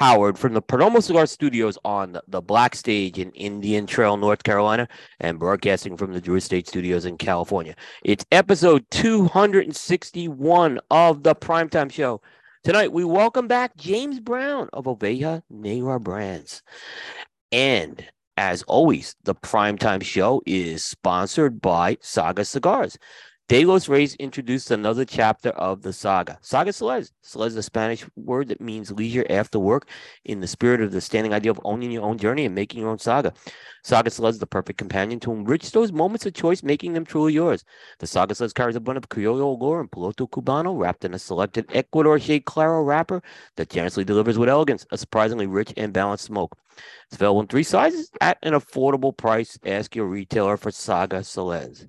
Howard from the Perdomo Cigar Studios on the Black Stage in Indian Trail, North Carolina, and broadcasting from the Drew Estate Studios in California. It's episode 261 of the Primetime Show. Tonight, we welcome back James Brown of Oveja Negra Brands. And as always, the Primetime Show is sponsored by Saga Cigars. De los Reyes introduced another chapter of the saga. Saga Celeste. Celeste is a Spanish word that means leisure after work in the spirit of the standing idea of owning your own journey and making your own saga. Saga Celeste is the perfect companion to enrich those moments of choice, making them truly yours. The Saga Celeste carries a blend of Criollo allure and Piloto Cubano wrapped in a selected Ecuador shade Claro wrapper that generously delivers with elegance a surprisingly rich and balanced smoke. It's available in three sizes at an affordable price. Ask your retailer for Saga Celeste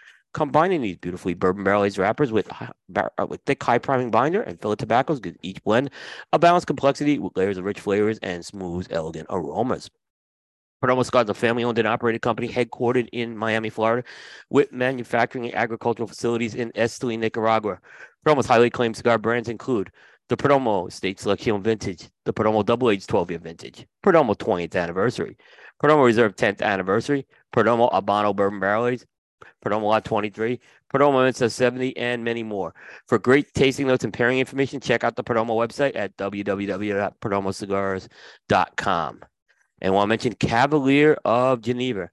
combining these beautifully bourbon barrel aged wrappers with, uh, with thick, high priming binder and filler tobaccos gives each blend a balanced complexity with layers of rich flavors and smooth, elegant aromas. Perdomo Cigars is a family owned and operated company headquartered in Miami, Florida, with manufacturing and agricultural facilities in Esteli, Nicaragua. Perdomo's highly acclaimed cigar brands include the Perdomo Estate Selection Vintage, the Perdomo Double Aged 12 year Vintage, Perdomo 20th Anniversary, Perdomo Reserve 10th Anniversary, Perdomo Habano Bourbon Barrel Aged, Perdomo Lot 23, Perdomo Mensa 70, and many more. For great tasting notes and pairing information, check out the Perdomo website at www.perdomocigars.com. And want to mention Cavalier of Geneva.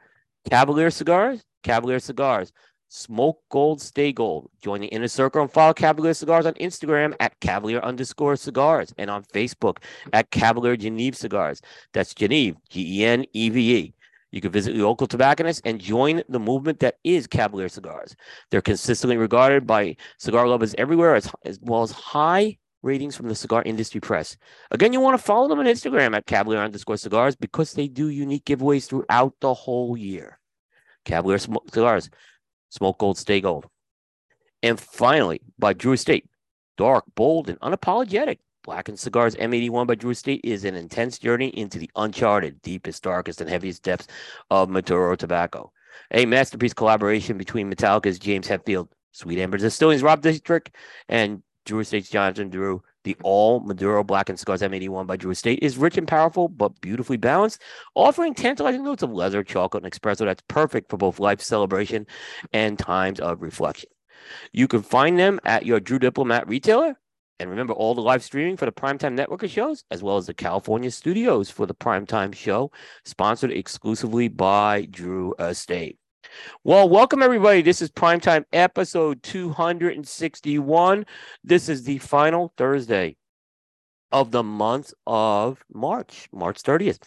Cavalier Cigars, Cavalier Cigars. Smoke gold, stay gold. Join the inner circle and follow Cavalier Cigars on Instagram at Cavalier underscore cigars and on Facebook at Cavalier Geneve Cigars. That's Geneve, G E N E V E. You can visit your local tobacconist and join the movement that is Cavalier Cigars. They're consistently regarded by cigar lovers everywhere, as, as well as high ratings from the cigar industry press. Again, you want to follow them on Instagram at Cavalier underscore cigars because they do unique giveaways throughout the whole year. Cavalier Sm- Cigars, Smoke Gold, Stay Gold. And finally, by Drew Estate, dark, bold, and unapologetic. Blackened Cigars M81 by Drew Estate is an intense journey into the uncharted, deepest, darkest, and heaviest depths of Maduro tobacco. A masterpiece collaboration between Metallica's James Hetfield, Sweet Amber Distilling's Rob Dietrich, and Drew Estate's Jonathan Drew. The all Maduro Blackened Cigars M81 by Drew Estate is rich and powerful, but beautifully balanced, offering tantalizing notes of leather, chocolate, and espresso that's perfect for both life celebration and times of reflection. You can find them at your Drew Diplomat retailer and remember all the live streaming for the Primetime Network of shows, as well as the California studios for the Primetime show, sponsored exclusively by Drew Estate. Well, welcome everybody. This is Primetime episode 261. This is the final Thursday of the month of March, March 30th.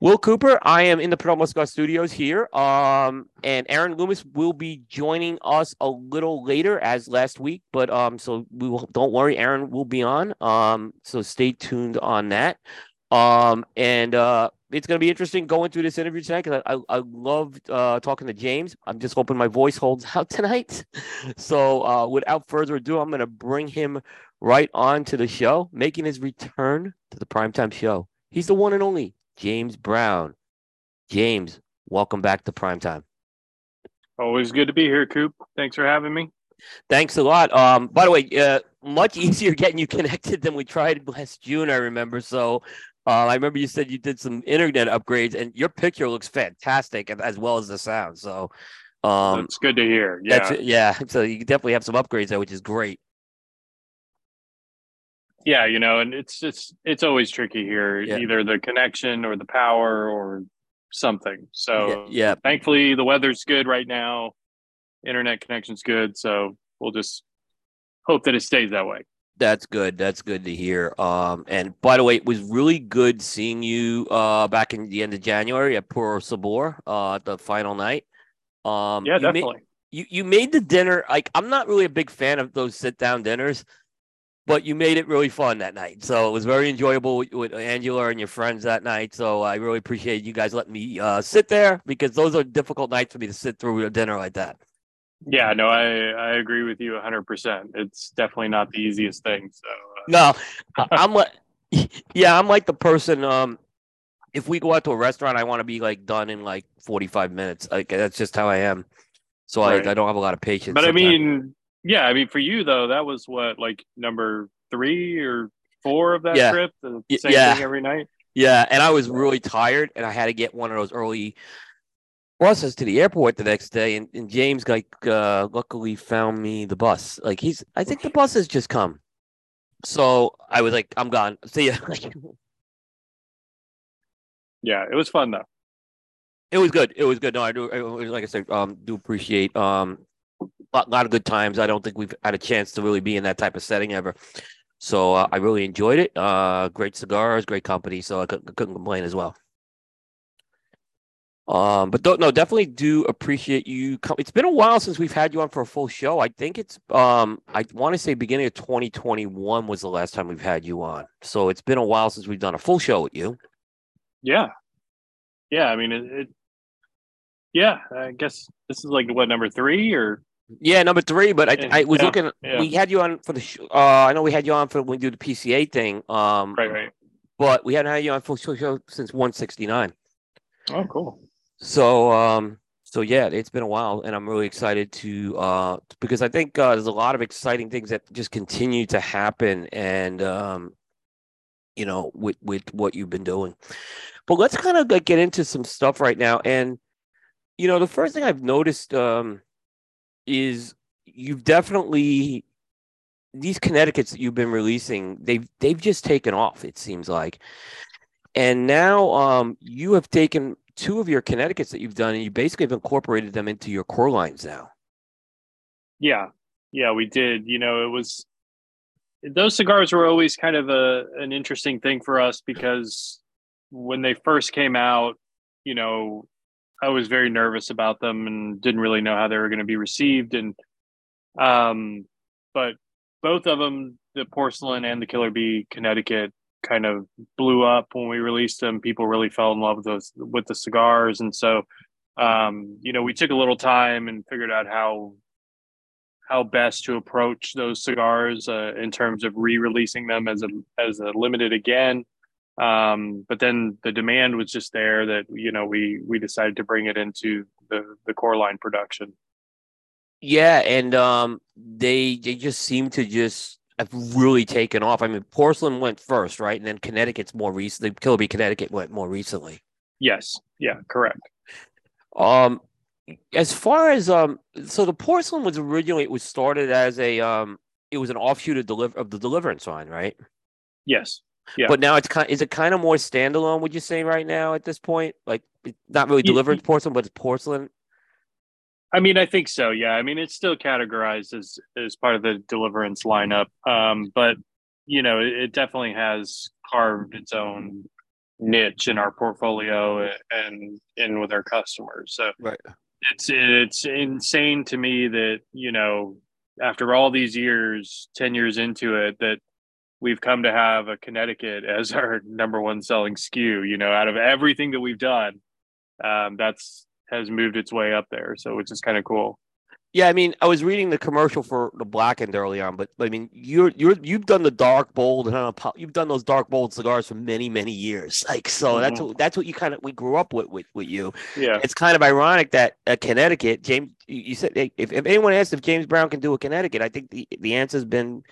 Will Cooper, I am in the Perdomo Cigar Studios here. Um, and Aaron Loomis will be joining us a little later as last week, but um, so we will don't worry, Aaron will be on. Um, so stay tuned on that. Um, and uh, it's gonna be interesting going through this interview tonight because I, I I love uh talking to James. I'm just hoping my voice holds out tonight. so uh, without further ado, I'm gonna bring him right on to the show, making his return to the primetime show. He's the one and only James Brown. James, welcome back to primetime. Always good to be here, Coop. Thanks for having me. Thanks a lot. Um, by the way, uh, much easier getting you connected than we tried last June. I remember. So, uh, I remember you said you did some internet upgrades, and your picture looks fantastic, as well as the sound. So, um, it's good to hear. Yeah, yeah. So you definitely have some upgrades there, which is great yeah you know and it's just it's always tricky here yeah. either the connection or the power or something. So yeah, yeah, thankfully the weather's good right now. Internet connection's good so we'll just hope that it stays that way. That's good. That's good to hear. Um and by the way it was really good seeing you uh back in the end of january at Puro Sabor uh at the final night. Um yeah definitely. made, you you made the dinner like i'm not really a big fan of those sit down dinners but you made it really fun that night. So it was very enjoyable with, with Angela and your friends that night. So I really appreciate you guys letting me uh, sit there because those are difficult nights for me to sit through a dinner like that. Yeah, no, I I agree with you 100%. It's definitely not the easiest thing. So uh... No, I'm like yeah, I'm like the person um if we go out to a restaurant, I want to be like done in like 45 minutes. Like that's just how I am. So right. I, I don't have a lot of patience. But sometimes. I mean, yeah, I mean for you though, that was what like number three or four of that yeah. trip. The same yeah. thing every night. Yeah, and I was really tired, and I had to get one of those early buses to the airport the next day. And, and James like uh, luckily found me the bus. Like he's, I think the bus has just come. So I was like, I'm gone. See ya. yeah, it was fun though. It was good. It was good. No, I do. Like I said, um, do appreciate um, lot, lot of good times. I don't think we've had a chance to really be in that type of setting ever. So uh, I really enjoyed it. Uh, great cigars, great company. So I couldn't, complain as well. Um, but don't, no, definitely do appreciate you. Come, it's been a while since we've had you on for a full show. I think it's um, I want to say beginning of 2021 was the last time we've had you on. So it's been a while since we've done a full show with you. Yeah, yeah. I mean, it, it yeah. I guess this is like what number three or yeah, number three. But I, I was yeah, looking. Yeah. We had you on for the. Sh- uh, I know we had you on for when we do the PCA thing. Um, right, right. But we hadn't had you on full show since 169. Oh, cool. So, um, so yeah, it's been a while, and I'm really excited to uh, because I think uh, there's a lot of exciting things that just continue to happen, and um, you know, with with what you've been doing. But let's kind of like get into some stuff right now, and you know, the first thing I've noticed um, is you've definitely these Connecticut's that you've been releasing, they've they've just taken off. It seems like, and now um, you have taken two of your Connecticut's that you've done, and you basically have incorporated them into your core lines now. Yeah, yeah, we did. You know, it was those cigars were always kind of a an interesting thing for us because when they first came out, you know, I was very nervous about them and didn't really know how they were going to be received. And um, but both of them, the porcelain and the Killer Bee Connecticut, kind of blew up when we released them. People really fell in love with those with the cigars, and so um, you know we took a little time and figured out how how best to approach those cigars uh, in terms of re-releasing them as a as a limited again. Um, but then the demand was just there that you know we we decided to bring it into the the core line production. Yeah, and um, they they just seem to just have really taken off. I mean, porcelain went first, right? And then Connecticut's more recently. Bee Connecticut went more recently. Yes. Yeah. Correct. Um, as far as um, so the porcelain was originally it was started as a um, it was an offshoot of deliver of the Deliverance line, right? Yes. Yeah. But now it's kind. Is it kind of more standalone? Would you say right now at this point, like not really Deliverance porcelain, but it's porcelain I mean, I think so. Yeah. I mean, it's still categorized as as part of the deliverance lineup, um, but you know, it, it, definitely has carved its own niche in our portfolio and and with our customers. So right. it's it's insane to me that you know after all these years, ten years into it, that we've come to have a Connecticut as our number one selling SKU. You know, out of everything that we've done, um, that's has moved its way up there. So which is kind of cool. Yeah, I mean, I was reading the commercial for the Blackened early on, but I mean, you're you're you've done the dark bold and you've done those dark bold cigars for many many years. Like, so mm-hmm. that's what that's what you kind of we grew up with with with you. Yeah, it's kind of ironic that uh, Connecticut, James, you said if, if anyone asks if James Brown can do a Connecticut, I think the the answer's been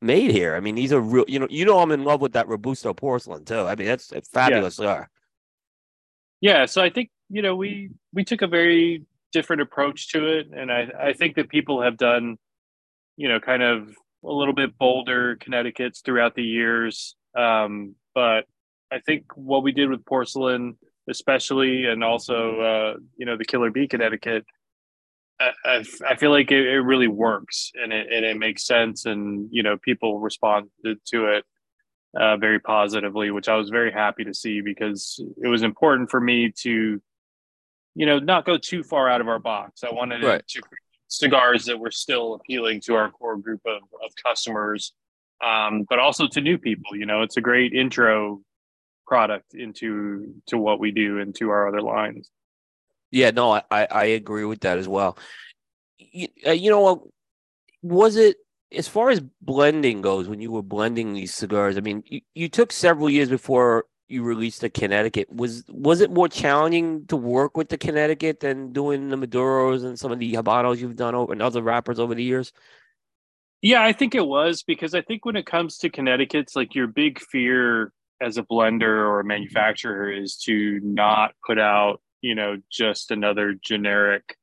made here. I mean, these are real. You know, you know, I'm in love with that robusto porcelain too. I mean, that's a fabulous yeah. Yeah, so I think you know we we took a very different approach to it and i i think that people have done you know kind of a little bit bolder connecticut's throughout the years um, but i think what we did with porcelain especially and also uh, you know the killer bee connecticut I, I, feel like it, it really works and it, and it makes sense and you know people responded to it uh, very positively, which I was very happy to see because it was important for me to you know, not go too far out of our box. I wanted right. to cigars that were still appealing to our core group of, of customers um, but also to new people. You know, it's a great intro product into to what we do and to our other lines. Yeah, no, I I agree with that as well. You, uh, you know, was it as far as blending goes when you were blending these cigars? I mean, you, you took several years before you released the Connecticut. Was was it more challenging to work with the Connecticut than doing the Maduros and some of the Habanos you've done over and other wrappers over the years? Yeah, I think it was because I think when it comes to Connecticut's, like your big fear as a blender or a manufacturer is to not put out, you know, just another generic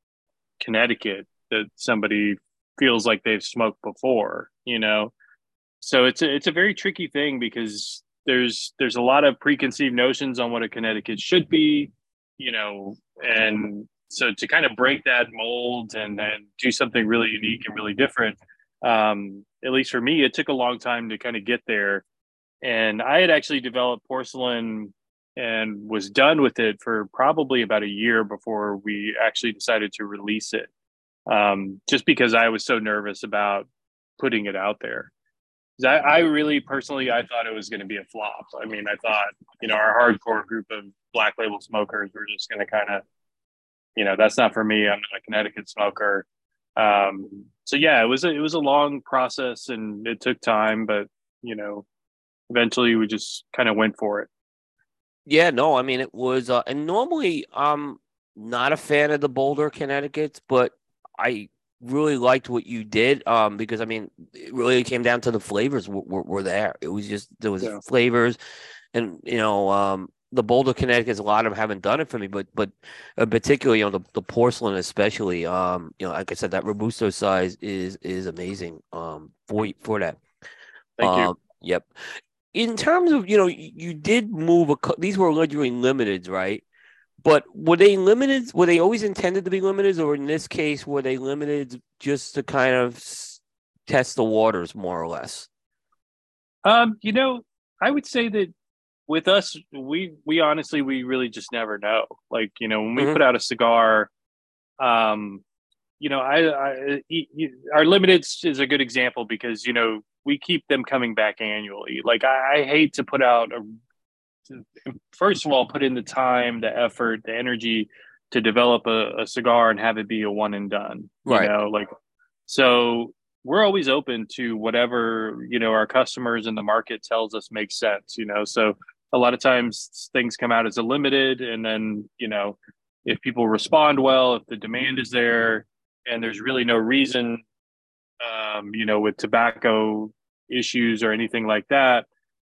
Connecticut that somebody feels like they've smoked before, you know. So it's a it's a very tricky thing because there's there's a lot of preconceived notions on what a Connecticut should be, you know, and so to kind of break that mold and and do something really unique and really different, um, at least for me, it took a long time to kind of get there. And I had actually developed porcelain and was done with it for probably about a year before we actually decided to release it. Um, just because I was so nervous about putting it out there. I, I really personally, I thought it was going to be a flop. I mean, I thought, you know, our hardcore group of black label smokers were just going to kind of, you know, that's not for me. I'm not a Connecticut smoker. Um, so yeah, it was a, it was a long process and it took time, but you know, eventually we just kind of went for it. Yeah, no, I mean it was, uh, and normally I'm not a fan of the bolder Connecticut, but I really liked what you did um, because I mean it really came down to the flavors were, were, were there. It was just there was yeah. flavors, and you know um, the bolder Connecticut's a lot of them haven't done it for me, but but uh, particularly you know the, the porcelain especially um, you know like I said that robusto size is is amazing um, for for that. Thank um, you. Yep. In terms of you know you did move a these were literally limiteds right but were they limited? Were they always intended to be limited, or in this case, were they limited just to kind of test the waters, more or less? Um, you know, I would say that with us, we we honestly we really just never know. Like you know, when we mm-hmm. put out a cigar, um, you know, I, I, our limited is a good example because you know we keep them coming back annually. Like I, I hate to put out a first of all put in the time, the effort, the energy to develop a, a cigar and have it be a one and done. Right. You know, like so we're always open to whatever, you know, our customers and the market tells us makes sense, you know. So a lot of times things come out as a limited and then, you know, if people respond well, if the demand is there and there's really no reason um, you know, with tobacco issues or anything like that,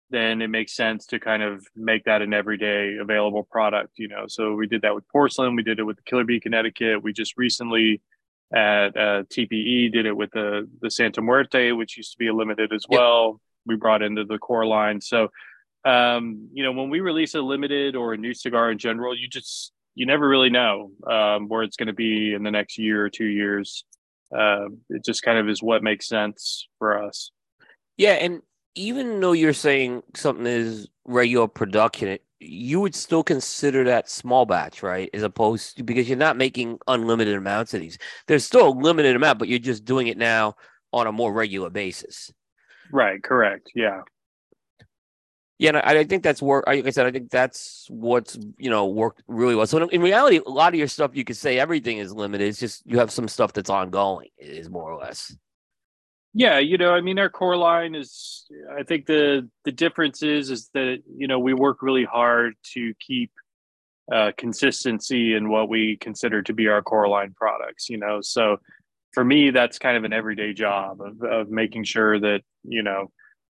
then it makes sense to kind of make that an everyday available product, you know. So we did that with porcelain, we did it with the Killer Bee Connecticut. We just recently at uh, TPE did it with the the Santa Muerte, which used to be a limited as well. We brought into the core line. So um, you know, when we release a limited or a new cigar in general, you just you never really know um, where it's going to be in the next year or two years. Uh, it just kind of is what makes sense for us. Yeah, and even though you're saying something is regular production, you would still consider that small batch, right? As opposed to because you're not making unlimited amounts of these. There's still a limited amount, but you're just doing it now on a more regular basis. Right. Correct. Yeah. Yeah, and I, I think that's work. Like I said, I think that's what's you know worked really well. So in, reality, a lot of your stuff you could say everything is limited. It's just you have some stuff that's ongoing, is more or less. Yeah, you know, I mean, our core line is. I think the the difference is is that you know we work really hard to keep uh, consistency in what we consider to be our core line products. You know, so for me, that's kind of an everyday job of of making sure that you know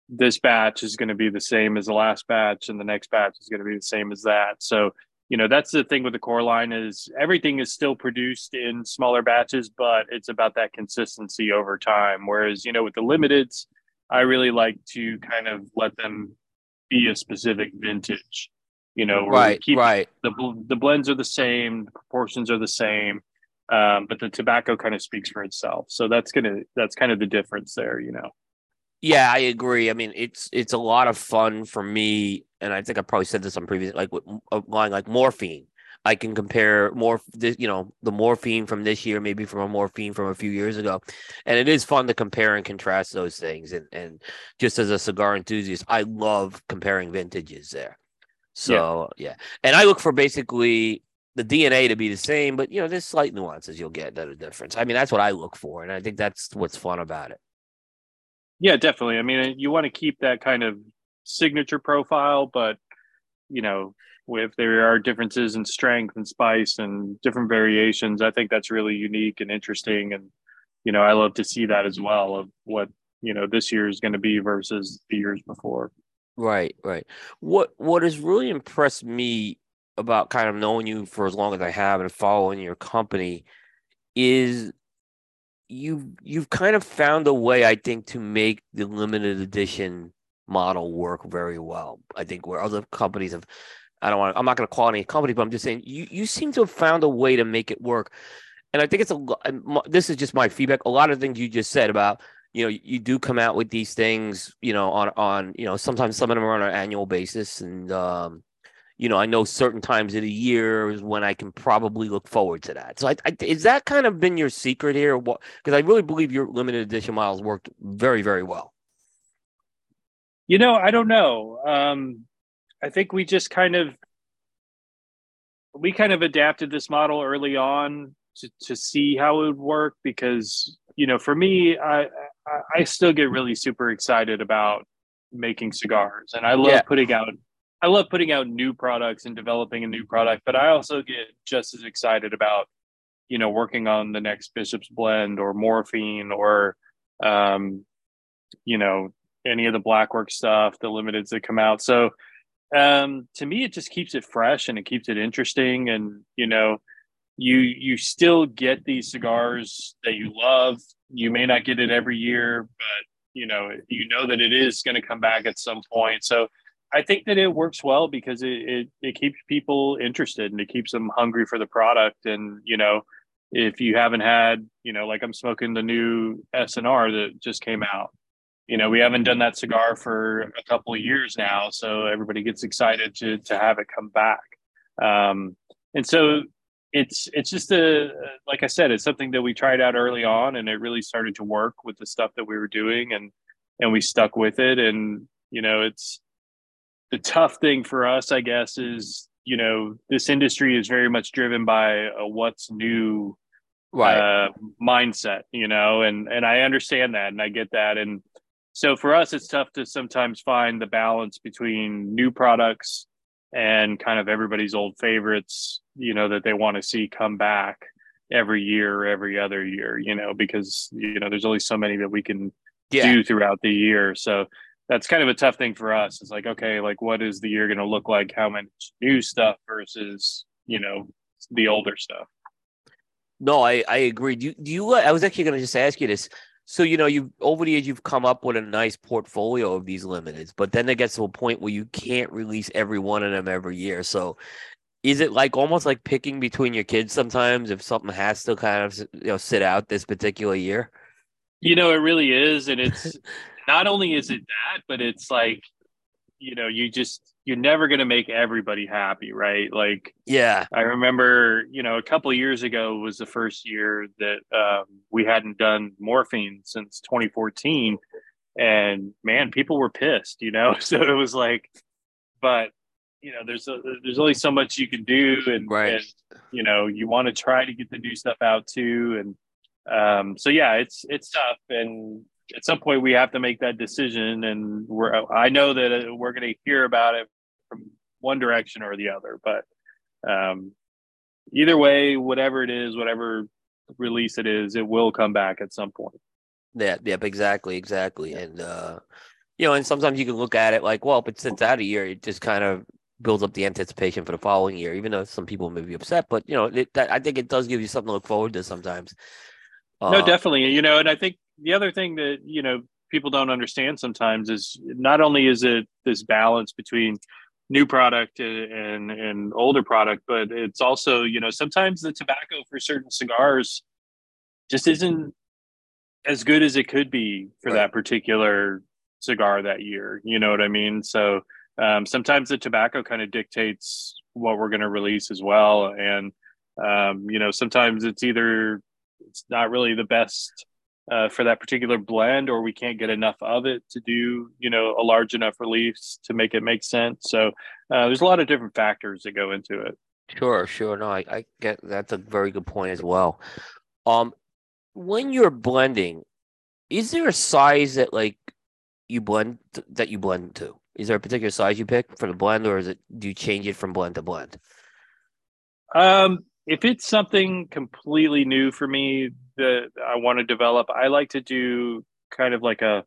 this batch is going to be the same as the last batch, and the next batch is going to be the same as that. So you know that's the thing with the core line is everything is still produced in smaller batches but it's about that consistency over time. Whereas you know with the limiteds i really like to kind of let them be a specific vintage you know right right. the, the blends are the same the proportions are the same um, but the tobacco kind of speaks for itself. So that's gonna that's kind of the difference there you know yeah, I agree. I mean, it's it's a lot of fun for me, and I think I probably said this on previous, like with uh, a line like morphine. I can compare more, this, you know, the morphine from this year, maybe from a morphine from a few years ago, and it is fun to compare and contrast those things. And and just as a cigar enthusiast, I love comparing vintages there. So yeah, yeah. and I look for basically the DNA to be the same, but you know, there's slight nuances you'll get that are different. I mean, that's what I look for, and I think that's what's fun about it. Yeah, definitely. I mean, you want to keep that kind of signature profile, but you know, if there are differences in strength and spice and different variations, I think that's really unique and interesting. And you know, I love to see that as well of what you know this year is going to be versus the years before. Right, right. What what has really impressed me about kind of knowing you for as long as I have and following your company is you've you've kind of found a way, I think, to make the limited edition model work very well. I think where other companies have I don't want I'm not going to call any company, but I'm just saying you you seem to have found a way to make it work. And I think it's a this is just my feedback. A lot of things you just said about you know you do come out with these things you know on on you know sometimes some of them are on an annual basis and um you know, I know certain times of the year is when I can probably look forward to that. So, I, I, is that kind of been your secret here? What? Because I really believe your limited edition models worked very, very well. You know, I don't know. Um, I think we just kind of we kind of adapted this model early on to, to see how it would work because you know for me I I still get really super excited about making cigars and I love yeah. putting out I love putting out new products and developing a new product, but I also get just as excited about, you know, working on the next Bishop's Blend or Morphine or, um, you know, any of the Blackwork stuff, the limiteds that come out. So, um, to me, it just keeps it fresh and it keeps it interesting. And you know, you you still get these cigars that you love. You may not get it every year, but you know, you know that it is going to come back at some point. So I think that it works well because it, it, it keeps people interested and it keeps them hungry for the product. And you know, if you haven't had, you know, like I'm smoking the new SNR that just came out. You know, we haven't done that cigar for a couple of years now, so everybody gets excited to to have it come back. Um, and so it's it's just a like I said, it's something that we tried out early on, and it really started to work with the stuff that we were doing, and and we stuck with it. And you know, it's the tough thing for us, I guess, is you know this industry is very much driven by a what's new right. uh, mindset, you know, and and I understand that and I get that, and so for us, it's tough to sometimes find the balance between new products and kind of everybody's old favorites, you know, that they want to see come back every year or every other year, you know, because you know there's only so many that we can yeah. do throughout the year. So that's kind of a tough thing for us. It's like, okay, like what is the year going to look like? How much new stuff versus, you know, the older stuff? No, I, I agree. Do you, do you, uh, I was actually going to just ask you this. So, you know, you over the years, you've come up with a nice portfolio of these limiteds, but then it gets to a point where you can't release every one of them every year. So is it like almost like picking between your kids sometimes if something has to kind of, you know, sit out this particular year? You know, it really is. And it's, not only is it that, but it's like, you know, you just you're never going to make everybody happy, right? Like, yeah, I remember, you know, a couple years ago was the first year that um, we hadn't done morphine since 2014, and man, people were pissed, you know. So it was like, but you know, there's a, there's only so much you can do, and, right. and you know, you want to try to get the new stuff out too, and um, so yeah, it's it's tough, and at some point we have to make that decision and we're i know that uh, we're going to hear about it from one direction or the other but um, either way whatever it is whatever release it is it will come back at some point. Yeah yep exactly exactly. And uh you know and sometimes you can look at it like well but since out a year it just kind of builds up the anticipation for the following year even though some people may be upset but you know it, that, i think it does give you something to look forward to sometimes. Uh, no definitely. You know and i think the other thing that you know people don't understand sometimes is not only is it this balance between new product and and older product but it's also you know sometimes the tobacco for certain cigars just isn't as good as it could be for right. that particular cigar that year you know what i mean so um, sometimes the tobacco kind of dictates what we're going to release as well. And um, you know, sometimes it's either it's not really the best uh, for that particular blend, or we can't get enough of it to do you know a large enough release to make it make sense. So uh, there's a lot of different factors that go into it. Sure, sure. No, I, I get that's a very good point as well. Um, when you're blending, is there a size that like you blend that you blend to? Is there a particular size you pick for the blend, or is it do you change it from blend to blend? Um, if it's something completely new for me that I want to develop, I like to do kind of like a,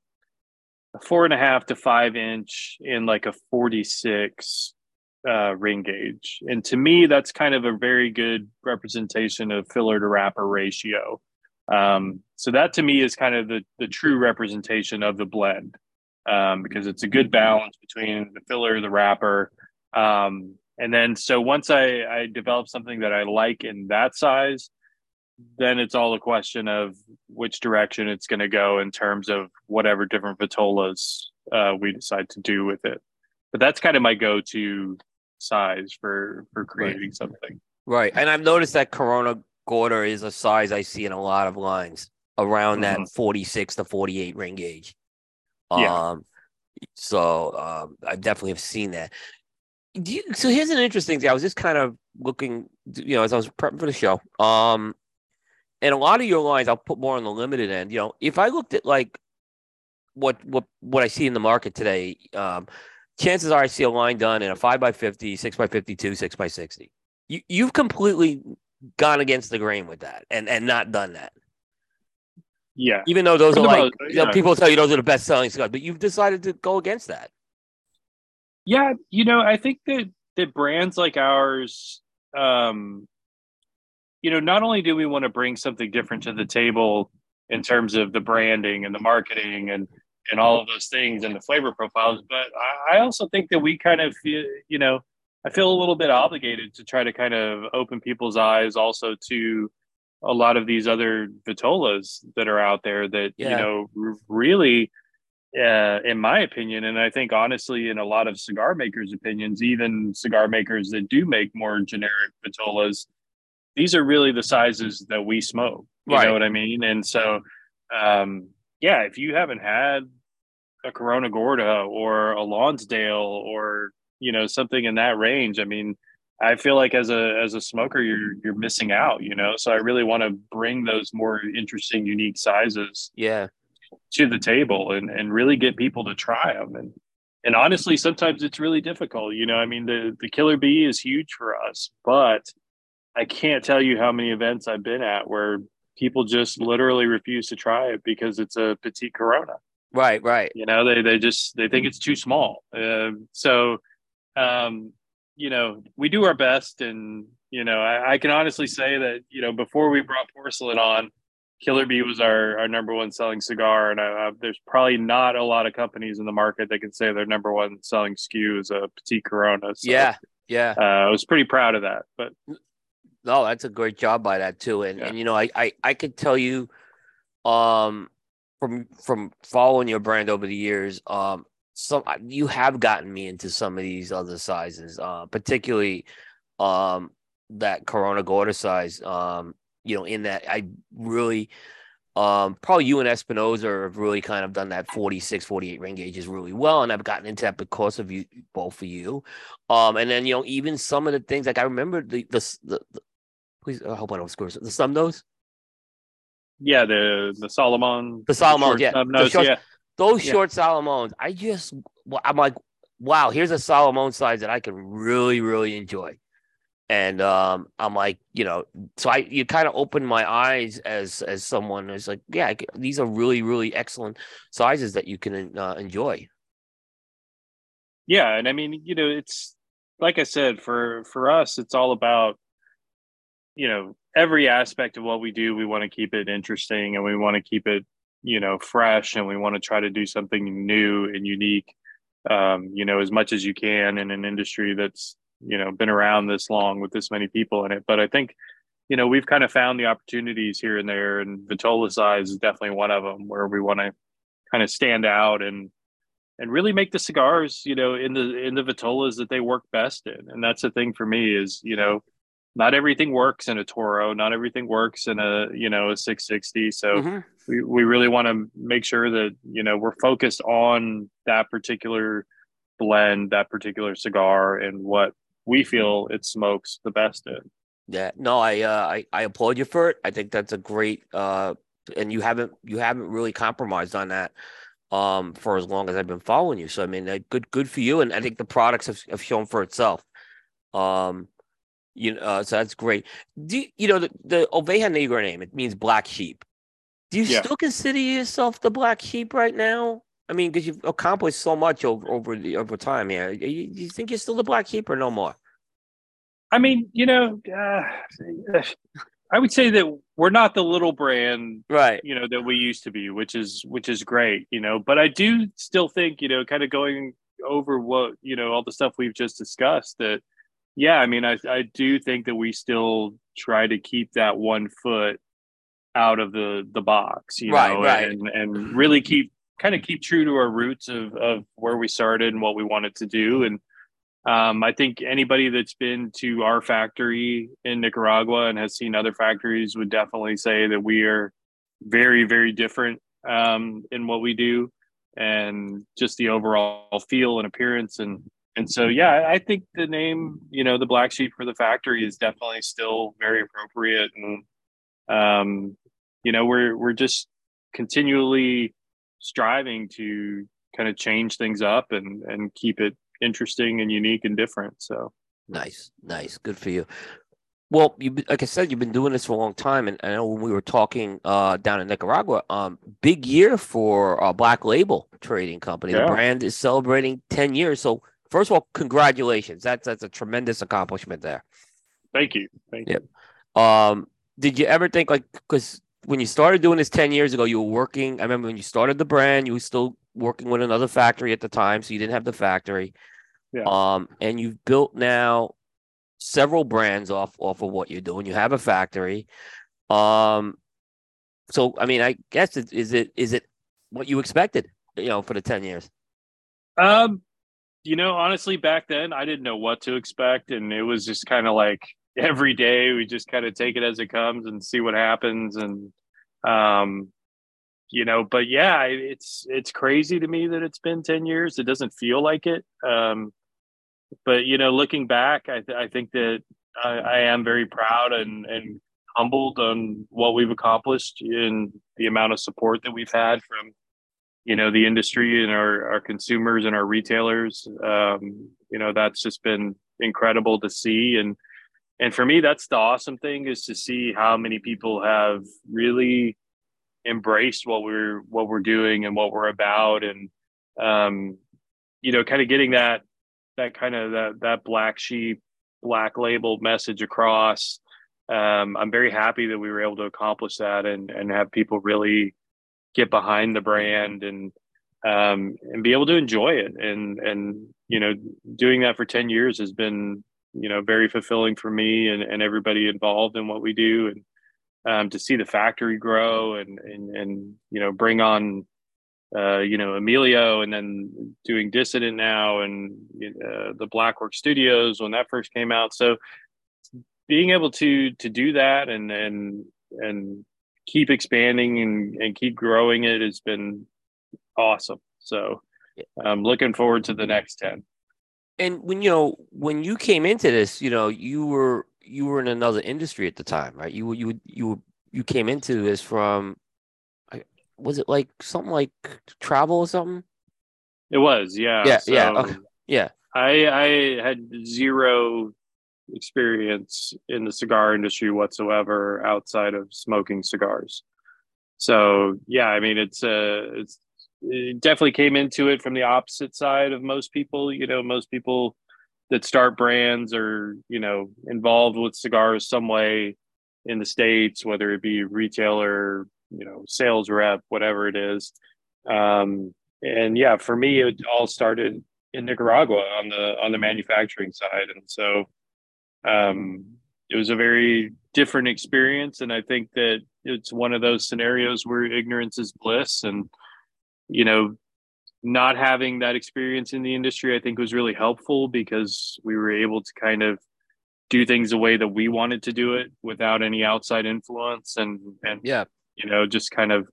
a four and a half to five inch in like a 46 uh, ring gauge. And to me, that's kind of a very good representation of filler to wrapper ratio. Um, so that to me is kind of the, the true representation of the blend um, because it's a good balance between the filler, the wrapper. Um, and then, so once I, I develop something that I like in that size, then it's all a question of which direction it's going to go in terms of whatever different vitolas uh, we decide to do with it. But that's kind of my go-to size for for creating right. something. Right, and I've noticed that Corona Gorda is a size I see in a lot of lines around mm-hmm. that forty-six to forty-eight ring gauge. Yeah. Um, so um, I definitely have seen that. You, so here's an interesting thing. I was just kind of looking, you know, as I was prepping for the show. Um, and a lot of your lines, I'll put more on the limited end. You know, if I looked at like what what what I see in the market today, um, chances are I see a line done in a five by 50, six by 52, six by 60. You, you've completely gone against the grain with that and, and not done that. Yeah. Even though those For are like, most, you know, people tell you those are the best selling cigars, but you've decided to go against that. Yeah. You know, I think that, that brands like ours, um, you know, not only do we want to bring something different to the table in terms of the branding and the marketing and and all of those things and the flavor profiles. But I, I also think that we kind of feel, you know, I feel a little bit obligated to try to kind of open people's eyes also to a lot of these other vitolas that are out there that yeah. you know really uh, in my opinion and i think honestly in a lot of cigar makers opinions even cigar makers that do make more generic vitolas these are really the sizes that we smoke you right. know what i mean and so um, yeah if you haven't had a Corona Gorda or a Lonsdale or you know something in that range. I mean, I feel like as a as a smoker, you're you're missing out. You know, so I really want to bring those more interesting, unique sizes. Yeah. To the table and and really get people to try them and and honestly sometimes it's really difficult you know i mean the the killer bee is huge for us but i can't tell you how many events i've been at where people just literally refuse to try it because it's a petite corona Right, right. You know, they they just they think it's too small. Uh, so, um, you know, we do our best, and you know, I, I, can honestly say that you know before we brought porcelain on, Killer Bee was our our number one selling cigar, and I, I, there's probably not a lot of companies in the market that can say their number one selling SKU is a Petite Corona. So, yeah, yeah. Uh, I was pretty proud of that, but. No, that's a great job by that too, and yeah. and you know I I I could tell you, um, from from following your brand over the years, um, some you have gotten me into some of these other sizes, uh, particularly um that Corona Gorda size. Um, you know, in that I really um probably you and Espinosa have really kind of done that 46 48 ring gauges really well and i've gotten into that because of you both of you um and then you know even some of the things like i remember the the, the, the please i hope i don't screw the snub nose yeah, the the Salomon, the Salomon, yeah, short, yeah, those yeah. short Salomons. I just, I'm like, wow, here's a Salomon size that I can really, really enjoy. And um, I'm like, you know, so I you kind of open my eyes as as someone who's like, yeah, these are really, really excellent sizes that you can uh, enjoy. Yeah, and I mean, you know, it's like I said, for for us, it's all about, you know, every aspect of what we do, we want to keep it interesting and we want to keep it, you know, fresh and we want to try to do something new and unique, um, you know, as much as you can in an industry that's, you know, been around this long with this many people in it. But I think, you know, we've kind of found the opportunities here and there, and Vitola size is definitely one of them where we want to kind of stand out and and really make the cigars, you know, in the in the vitolas that they work best in. And that's the thing for me is, you know, not everything works in a Toro, not everything works in a, you know, a 660. So mm-hmm. we, we really want to make sure that, you know, we're focused on that particular blend, that particular cigar and what we feel it smokes the best in. Yeah, no, I uh, I I applaud you for it. I think that's a great uh, and you haven't you haven't really compromised on that um for as long as I've been following you. So I mean, uh, good good for you, and I think the products have, have shown for itself. Um, you know, uh, so that's great. Do you, you know the the Oveja Negra name? It means black sheep. Do you yeah. still consider yourself the black sheep right now? I mean, because you've accomplished so much over over the over time. Yeah, do you, you think you're still the black sheep or no more? I mean, you know, uh, I would say that we're not the little brand, right? You know that we used to be, which is which is great, you know. But I do still think, you know, kind of going over what you know all the stuff we've just discussed. That, yeah, I mean, I I do think that we still try to keep that one foot out of the the box, you right, know, right. and and really keep kind of keep true to our roots of of where we started and what we wanted to do, and um, I think anybody that's been to our factory in Nicaragua and has seen other factories would definitely say that we are very, very different um, in what we do and just the overall feel and appearance. And and so, yeah, I think the name, you know, the black sheep for the factory is definitely still very appropriate. And um, you know, we're we're just continually striving to kind of change things up and and keep it interesting and unique and different. So nice, nice, good for you. Well, you like I said, you've been doing this for a long time, and I know when we were talking uh, down in Nicaragua, um, big year for uh, Black Label Trading Company. Yeah. The brand is celebrating ten years. So, first of all, congratulations! That's that's a tremendous accomplishment there. Thank you. Thank you. Um, did you ever think like because when you started doing this ten years ago, you were working? I remember when you started the brand, you were still working with another factory at the time, so you didn't have the factory. Yeah. Um, and you've built now several brands off off of what you're doing. You have a factory. Um, so I mean, I guess it, is it is it what you expected? You know, for the ten years. Um, you know, honestly, back then I didn't know what to expect, and it was just kind of like every day we just kind of take it as it comes and see what happens, and um, you know but yeah it's it's crazy to me that it's been 10 years. It doesn't feel like it um but you know looking back i, th- I think that I, I am very proud and and humbled on what we've accomplished and the amount of support that we've had from you know the industry and our, our consumers and our retailers. Um, you know that's just been incredible to see. And and for me that's the awesome thing is to see how many people have really embraced what we're what we're doing and what we're about. And um you know kind of getting that that kind of that that black sheep black label message across. Um i'm very happy that we were able to accomplish that and and have people really get behind the brand and um and be able to enjoy it and and you know doing that for 10 years has been you know very fulfilling for me and, and everybody involved in what we do and um, to see the factory grow and and and you know bring on uh, you know Emilio and then doing Dissident now and uh, the Black Works Studios when that first came out. So being able to to do that and and and keep expanding and, and keep growing it has been awesome. So I'm looking forward to the next 10. And when you know when you came into this, you know, you were you were in another industry at the time, right? You you you you came into this from was it like something like travel or something? It was, yeah. Yeah, so yeah, okay. yeah. I I had zero experience in the cigar industry whatsoever outside of smoking cigars. So yeah, I mean it's uh it's it definitely came into it from the opposite side of most people. You know, most people that start brands or you know involved with cigars some way in the states whether it be retailer you know sales rep whatever it is um, and yeah for me it all started in nicaragua on the on the manufacturing side and so um, it was a very different experience and i think that it's one of those scenarios where ignorance is bliss and you know not having that experience in the industry, I think was really helpful because we were able to kind of do things the way that we wanted to do it without any outside influence and and Yeah. you know just kind of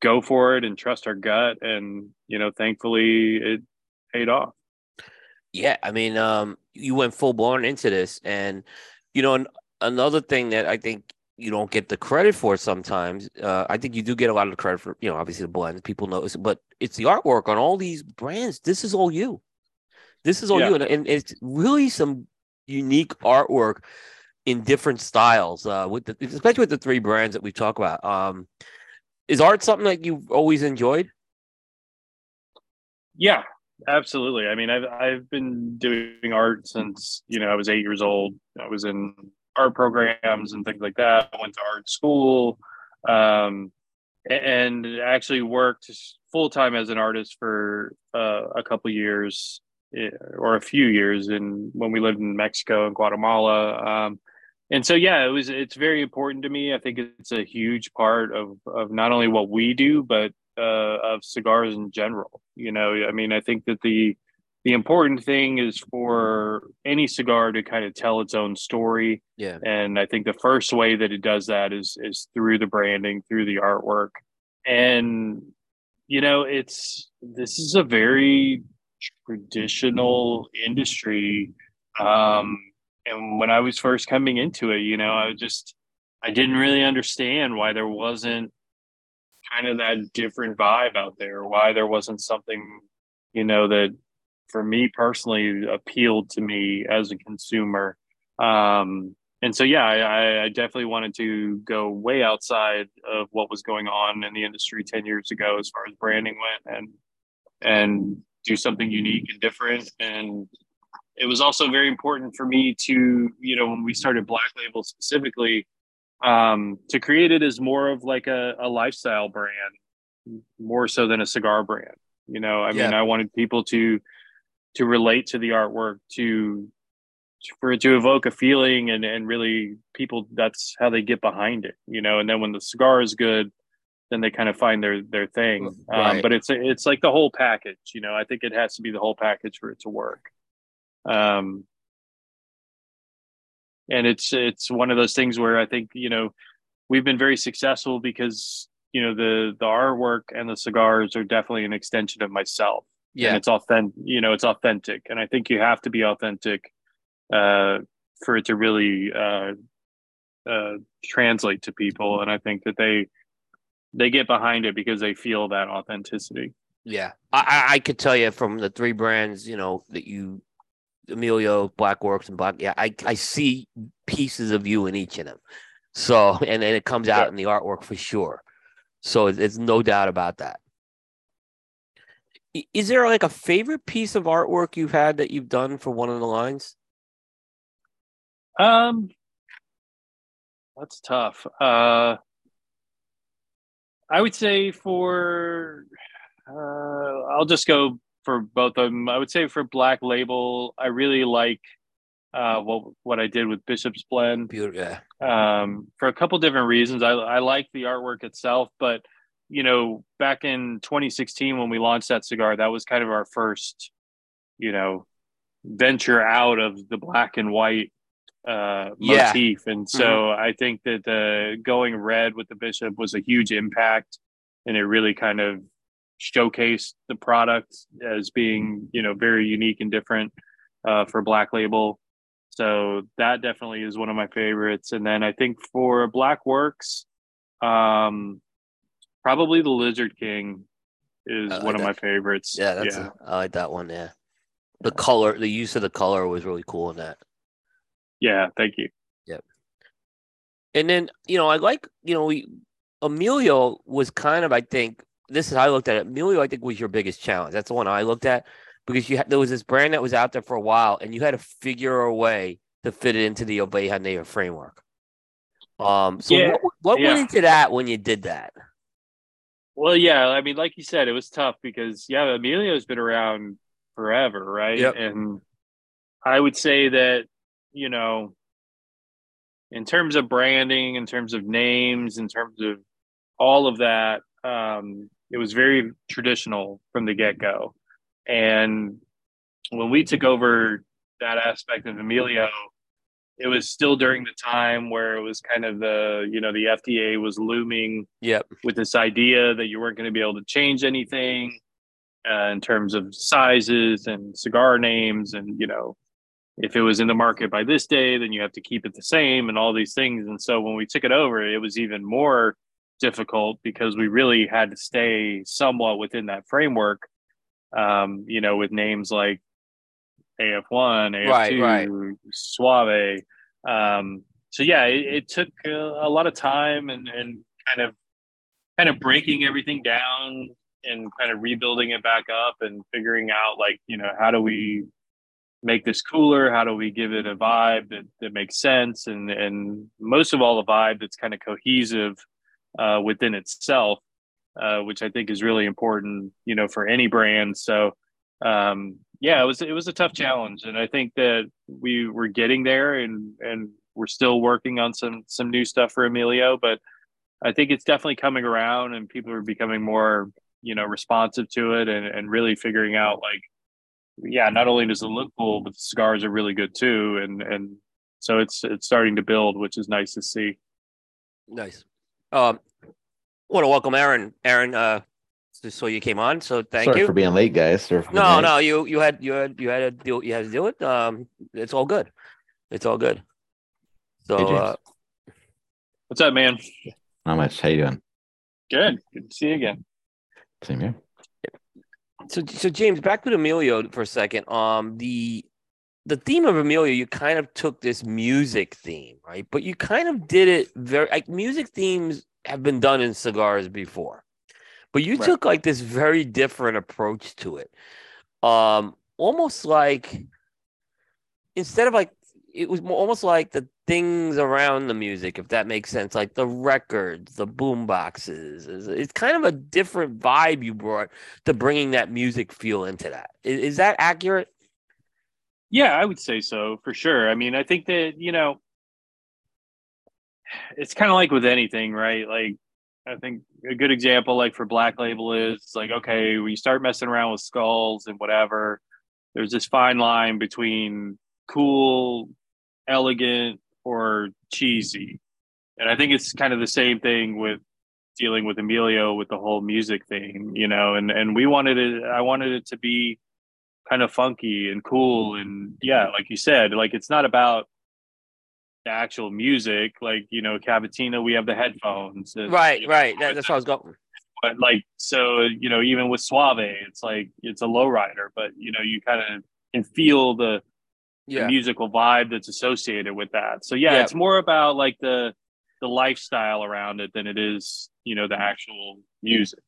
go for it and trust our gut and you know thankfully it paid off Yeah, I mean, um, you went full blown into this, and you know, an, another thing that I think you don't get the credit for sometimes. Uh, I think you do get a lot of the credit for, you know, obviously the blends, people notice, but it's the artwork on all these brands. This is all you. This is all Yeah. you, and, and it's really some unique artwork in different styles. Uh, with the, especially with the three brands that we talk about. Um, is art something that you've always enjoyed? yeah absolutely i mean i've i've been doing art since you know i was 8 years old i was in art programs and things like that i went to art school um and actually worked full time as an artist for uh, a couple years or a few years in when we lived in Mexico and Guatemala. Um, and so yeah, it was it's very important to me. I think it's a huge part of of not only what we do, but uh, of cigars in general. You know, I mean, I think that the the important thing is for any cigar to kind of tell its own story Yeah, and I think the first way that it does that is is through the branding, through the artwork. And you know, it's this is a very traditional industry. Um and when I was first coming into it, you know, I was just I didn't really understand why there wasn't kind of that different vibe out there, why there wasn't something, you know, that for me personally appealed to me as a consumer. Um, and so, yeah, I, I definitely wanted to go way outside of what was going on in the industry 10 years ago as far as branding went and, and do something unique and different. And it was also very important for me to, you know, when we started Black Label specifically, um, to create it as more of like a, a lifestyle brand, more so than a cigar brand. You know, I mean, I wanted people to to relate to the artwork, to for it to evoke a feeling, and and really people that's how they get behind it. You know, and then when the cigar is good, then they kind of find their their thing. Um, but it's it's like the whole package. You know, I think it has to be the whole package for it to work. Um, and it's it's one of those things where I think you know we've been very successful because you know the the artwork and the cigars are definitely an extension of myself. Yeah, and it's authentic you know it's authentic. And i think you have to be authentic uh for it to really uh uh translate to people. And i think that they they get behind it because they feel that authenticity. Yeah. I, I I could tell you from the three brands, you know, that you, Emilio, Blackworks, and Black. Yeah, I I see pieces of you in each of them. So and then it comes out Yeah. in the artwork for sure. So it's, it's no doubt about that. Is there like a favorite piece of artwork you've had that you've done for one of the lines? um that's tough uh i would say for uh i'll just go for both of them i would say for black label i really like uh what what i did with bishop's blend Beautiful. Yeah. um, for a couple different reasons. I, I like the artwork itself, but you know, back in 2016 when we launched that cigar, that was kind of our first, you know, venture out of the black and white uh, Yeah. motif, and so I think that the going red with the bishop was a huge impact, and it really kind of showcased the product as being you know very unique and different uh, for Black Label. So that definitely is one of my favorites. And then I think for Black Works, um, probably the Lizard King is like one of my favorites. Yeah, that's yeah. A, I like that one. Yeah. The color, the use of the color was really cool in that. yeah. Thank you. Yep. And then, you know, I like, you know, we Emilio was kind of, I think, this is how I looked at it. Emilio, I think, was your biggest challenge. That's the one I looked at because you had there was this brand that was out there for a while, and you had to figure a way to fit it into the Oveja Negra framework. Um, so Yeah, what, what yeah. went into that when you did that? Well, yeah. I mean, like you said, it was tough because yeah, Emilio's been around forever, right? Yep. And I would say that you know, in terms of branding, in terms of names, in terms of all of that, um, it was very traditional from the get go. And when we took over that aspect of Emilio, it was still during the time where it was kind of the you know the FDA was looming Yep. with this idea that you weren't going to be able to change anything uh, in terms of sizes and cigar names and you know if it was in the market by this day then you have to keep it the same and all these things and so when we took it over it was even more difficult because we really had to stay somewhat within that framework um, you know with names like AF1, AF2, Right, right. Suave. Um, so yeah, it, it took uh, a lot of time and, and kind of kind of breaking everything down and kind of rebuilding it back up and figuring out like you know how do we make this cooler how do we give it a vibe that, that makes sense and and most of all a vibe that's kind of cohesive uh, within itself uh, which i think is really important you know for any brand so um, yeah it was it was a tough challenge and i think that we were getting there and and we're still working on some some new stuff for emilio but I think it's definitely coming around and people are becoming more, you know, responsive to it and, and really figuring out like, yeah, not only does it look cool, but the cigars are really good too. And and so it's it's starting to build, which is nice to see. Nice. Um, want to welcome Aaron. Aaron, uh, so you came on, so thank Sorry you. for being late, guys. Sorry for No, late. no, you you had you had you had to do you had to do it. Um, it's all good. It's all good. So Hey, James. uh, What's up, man? Not much. How you doing? Good. Good to see you again. Same here. so so James, back to Emilio for a second. Um, the the theme of Emilio, you kind of took this music theme, right? But you kind of did it very like music themes have been done in cigars before, but you Right. took like this very different approach to it. Um, almost like instead of like it was more, almost like the things around the music, if that makes sense, like the records, the boom boxes. It's- It's kind of a different vibe you brought to bringing that music feel into that. Is, is that accurate? Yeah, I would say so for sure. I mean, I think that, you know, it's kind of like with anything, right? Like, I think a good example, like for Black Label, is like, okay, you start messing around with skulls and whatever, there's this fine line between cool, elegant, or cheesy. And I think it's kind of the same thing with dealing with Emilio with the whole music thing, you know, and, and we wanted it, I wanted it to be kind of funky and cool and yeah like you said like it's not about the actual music like you know cavatina we have the headphones Right, you know, right. That, that's how I was going. but like so you know even with suave it's like it's a lowrider but you know you kind of can feel the, the musical vibe that's associated with that so yeah, Yeah. it's more about like the the lifestyle around it than it is you know the actual music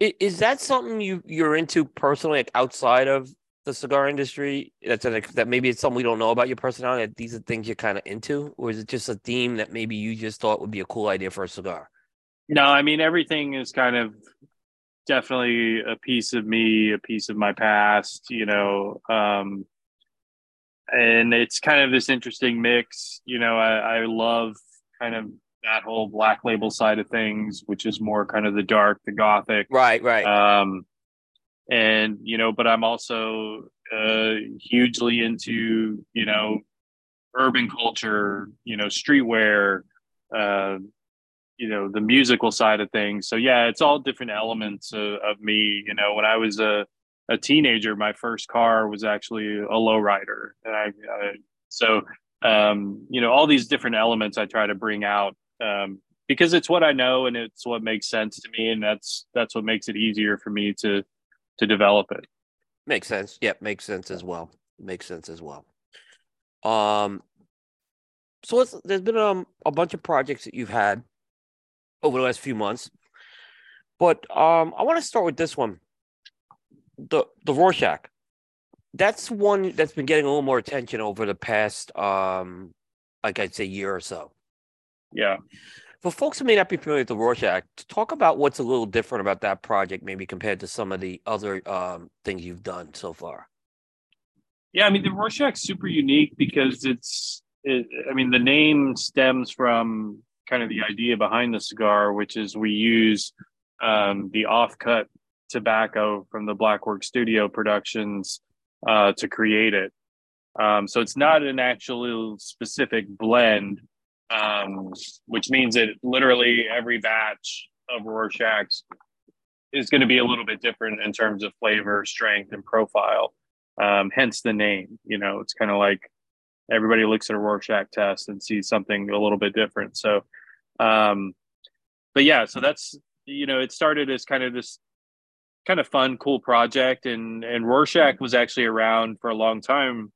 Is that something you you're into personally, like outside of the cigar industry? That's like, that maybe it's something we don't know about your personality. That these are things you're kind of into, or is it just a theme that maybe you just thought would be a cool idea for a cigar? No, I mean everything is kind of definitely a piece of me, a piece of my past, you know. Um and it's kind of this interesting mix, you know, I, I love kind of that whole black label side of things, which is more kind of the dark, the gothic. Right, right. Um and you know, but I'm also uh hugely into, you know, urban culture, you know, streetwear, uh, you know, the musical side of things. So yeah, it's all different elements of, of me. You know, when I was a a teenager, my first car was actually a lowrider, and I, I so um, you know all these different elements I try to bring out um, because it's what I know and it's what makes sense to me, and that's that's what makes it easier for me to to develop it. Makes sense. Yep, makes sense as well. Makes sense as well. Um, so there's been um a bunch of projects that you've had over the last few months, but um I want to start with this one, the the Rorschach. That's one that's been getting a little more attention over the past um like I'd say year or so. Yeah. For folks who may not be familiar with the Rorschach, talk about what's a little different about that project, maybe compared to some of the other um, things you've done so far. Yeah, I mean the Rorschach's super unique because it's it, I mean the name stems from kind of the idea behind the cigar, which is we use um, the offcut tobacco from the Blackwork Studio Productions uh, to create it. Um, so it's not an actual specific blend, um, which means that literally every batch of Rorschach's is going to be a little bit different in terms of flavor, strength, and profile. Um, hence the name. You know, it's kind of like everybody looks at a Rorschach test and sees something a little bit different. So, um, but yeah, so that's you know, it started as kind of this kind of fun, cool project, and and Rorschach was actually around for a long time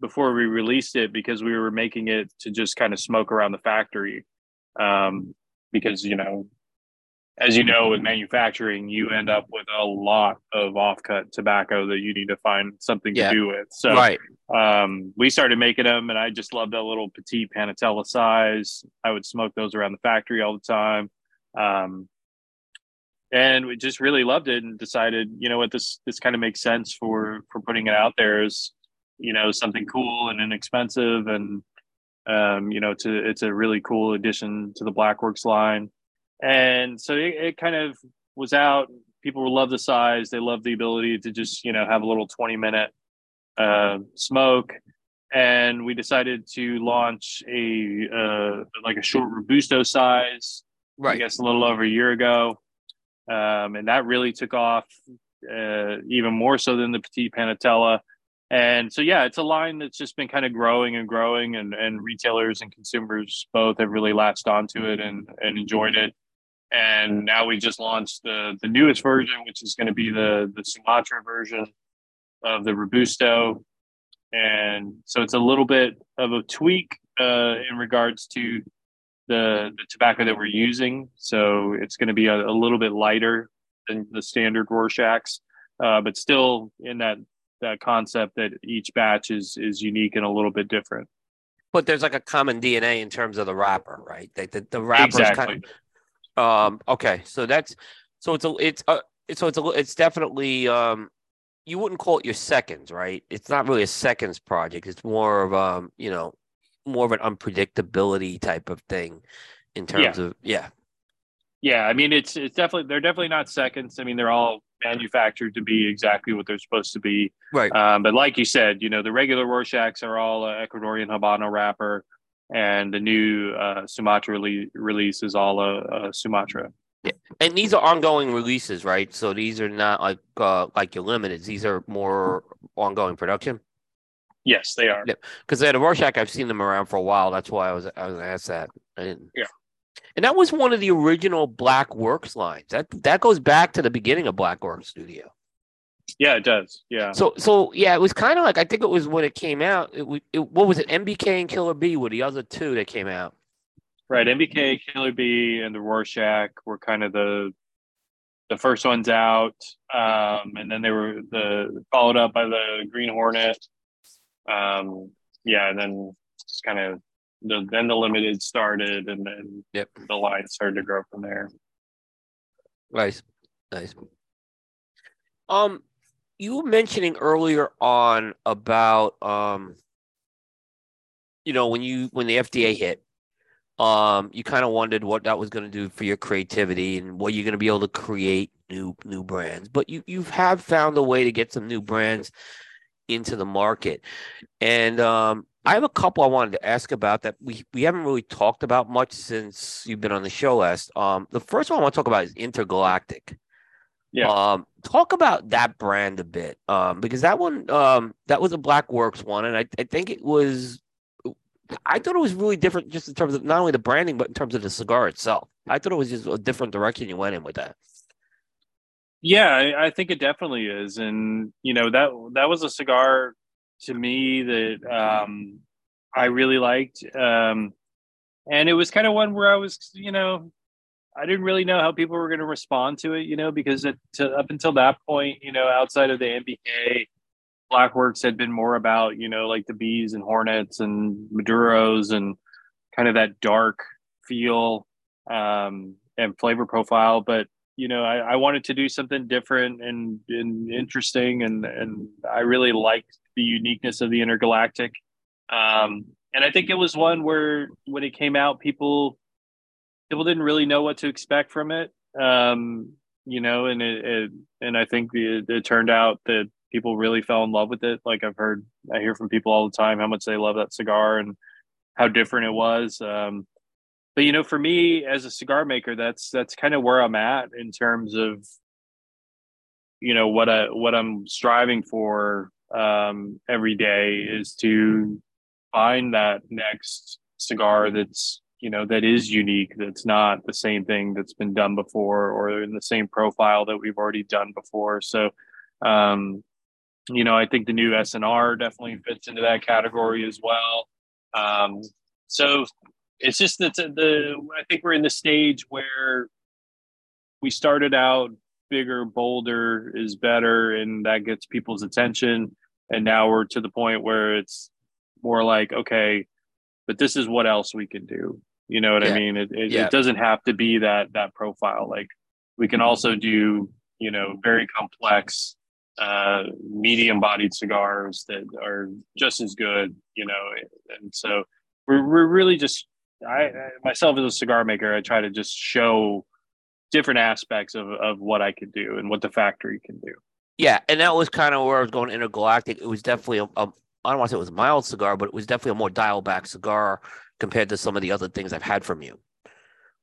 before we released it because we were making it to just kind of smoke around the factory. Um, because you know as you know, with manufacturing, you end up with a lot of offcut tobacco that you need to find something Yeah. to do with. So, right. um, we started making them, and I just loved that little petite Panatella size. I would smoke those around the factory all the time, um, and we just really loved it, and decided, you know what, this this kind of makes sense for for putting it out there as you know something cool and inexpensive, and um, you know, to it's a really cool addition to the Blackworks line. And so it, it kind of was out. People love the size. They love the ability to just you know have a little 20 minute uh, smoke. And we decided to launch a uh, like a short robusto size i guess a little over a year ago. Um, and that really took off uh, even more so than the petite panatella and so yeah it's a line that's just been kind of growing and growing and, and retailers and consumers both have really latched onto it and, and enjoyed it and now we just launched the the newest version, which is going to be the the Sumatra version of the Robusto, and so it's a little bit of a tweak uh, in regards to the the tobacco that we're using. So it's going to be a, a little bit lighter than the standard Rorschachs, uh, but still in that that concept that each batch is is unique and a little bit different. But there's like a common DNA in terms of the wrapper, right? The, the, the wrapper's exactly. kind of Um. Okay. So that's so it's a it's a so it's a it's definitely um. You wouldn't call it your seconds, right? It's not really a seconds project. It's more of um. You know, more of an unpredictability type of thing, in terms of yeah. Yeah, I mean it's it's definitely they're definitely not seconds. I mean they're all manufactured to be exactly what they're supposed to be. Right. Um, but like you said, you know the regular Rorschachs are all uh, Ecuadorian Habano wrapper, and the new uh, Sumatra rele- release is all a, uh Sumatra. and these are ongoing releases, right? So these are not like uh like your limiteds. These are more ongoing production. Yes, they are. Yeah. Because the Rorschach, I've seen them around for a while. That's why I was I was asked that. I didn't. Yeah. And that was one of the original Black Works lines. That that goes back to the beginning of Black Works Studio. Yeah, it does. Yeah. So so yeah, it was kind of like I think it was when it came out. It, it what was it? MBK and Killer Bee were the other two that came out. Right, MBK, Killer Bee, and the Rorschach were kind of the the first ones out, um, and then they were the followed up by the Green Hornet. Um, yeah, and then just kind of the then the limited started, and then Yep. the line started to grow from there. Nice, nice. Um, you were mentioning earlier on about um, you know, when you when the FDA hit, um, you kind of wondered what that was going to do for your creativity and what you're going to be able to create new new brands. But you you have found a way to get some new brands into the market, and um, I have a couple I wanted to ask about that we we haven't really talked about much since you've been on the show last. Um, the first one I want to talk about is Intergalactic. Yeah. Um, talk about that brand a bit, um, because that one, um, that was a Black Works one, and I, I think it was, I thought it was really different, just in terms of not only the branding, but in terms of the cigar itself. I thought it was just a different direction you went in with that. Yeah, I, I think it definitely is, and you know that that was a cigar to me that um, I really liked, um, and it was kind of one where I was, you know, I didn't really know how people were going to respond to it, you know, because it, to, up until that point, you know, outside of the MBK, Blackworks had been more about, you know, like the bees and hornets and Maduros and kind of that dark feel um, and flavor profile, but you know, I, I wanted to do something different and, and interesting, and and I really liked the uniqueness of the intergalactic. Um, and I think it was one where when it came out, people people didn't really know what to expect from it. Um, you know, and it, it and I think it, it turned out that people really fell in love with it. Like I've heard, I hear from people all the time how much they love that cigar and how different it was. Um, but you know, for me as a cigar maker, that's that's kind of where I'm at in terms of you know what I what I'm striving for um, every day is to find that next cigar that's you know that is unique that's not the same thing that's been done before or in the same profile that we've already done before. So um you know i think the new snr definitely fits into that category as well. Um so it's just that the i think we're in the stage where we started out bigger bolder is better and that gets people's attention and now we're to the point where it's more like okay but this is what else we can do. You know what yeah. i mean? It, it, yeah. it, doesn't have to be that that profile. Like we can also do you know very complex uh medium bodied cigars that are just as good you know? And so we're, we're really just I, myself as a cigar maker i try to just show different aspects of, of what i can do and what the factory can do yeah, and that was kind of where I was going intergalactic. It was definitely a, a I don't want to say it was a mild cigar, but it was definitely a more dial back cigar compared to some of the other things I've had from you.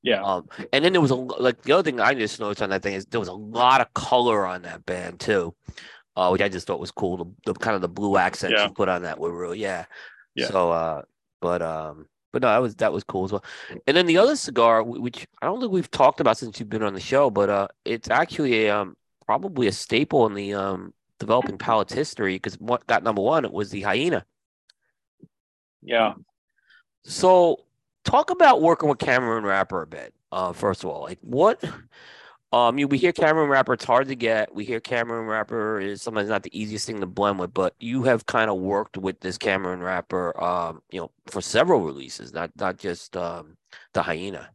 Yeah. Um, and then there was a like the other thing I just noticed on that thing is there was a lot of color on that band too, uh, which I just thought was cool. The, the kind of the blue accents yeah. you put on that were real, yeah. Yeah. So, uh, but um, but no, that was that was cool as well. And then the other cigar, which I don't think we've talked about since you've been on the show, but uh, it's actually a um probably a staple in the um, developing palates history because what got number one it was the hyena. Yeah. So talk about working with Cameroon wrapper a bit. Uh, first of all, like what um, you, we hear Cameroon wrapper, it's hard to get. We hear Cameroon wrapper is sometimes not the easiest thing to blend with, but you have kind of worked with this Cameroon wrapper, um, you know, for several releases, not not just um, the hyena.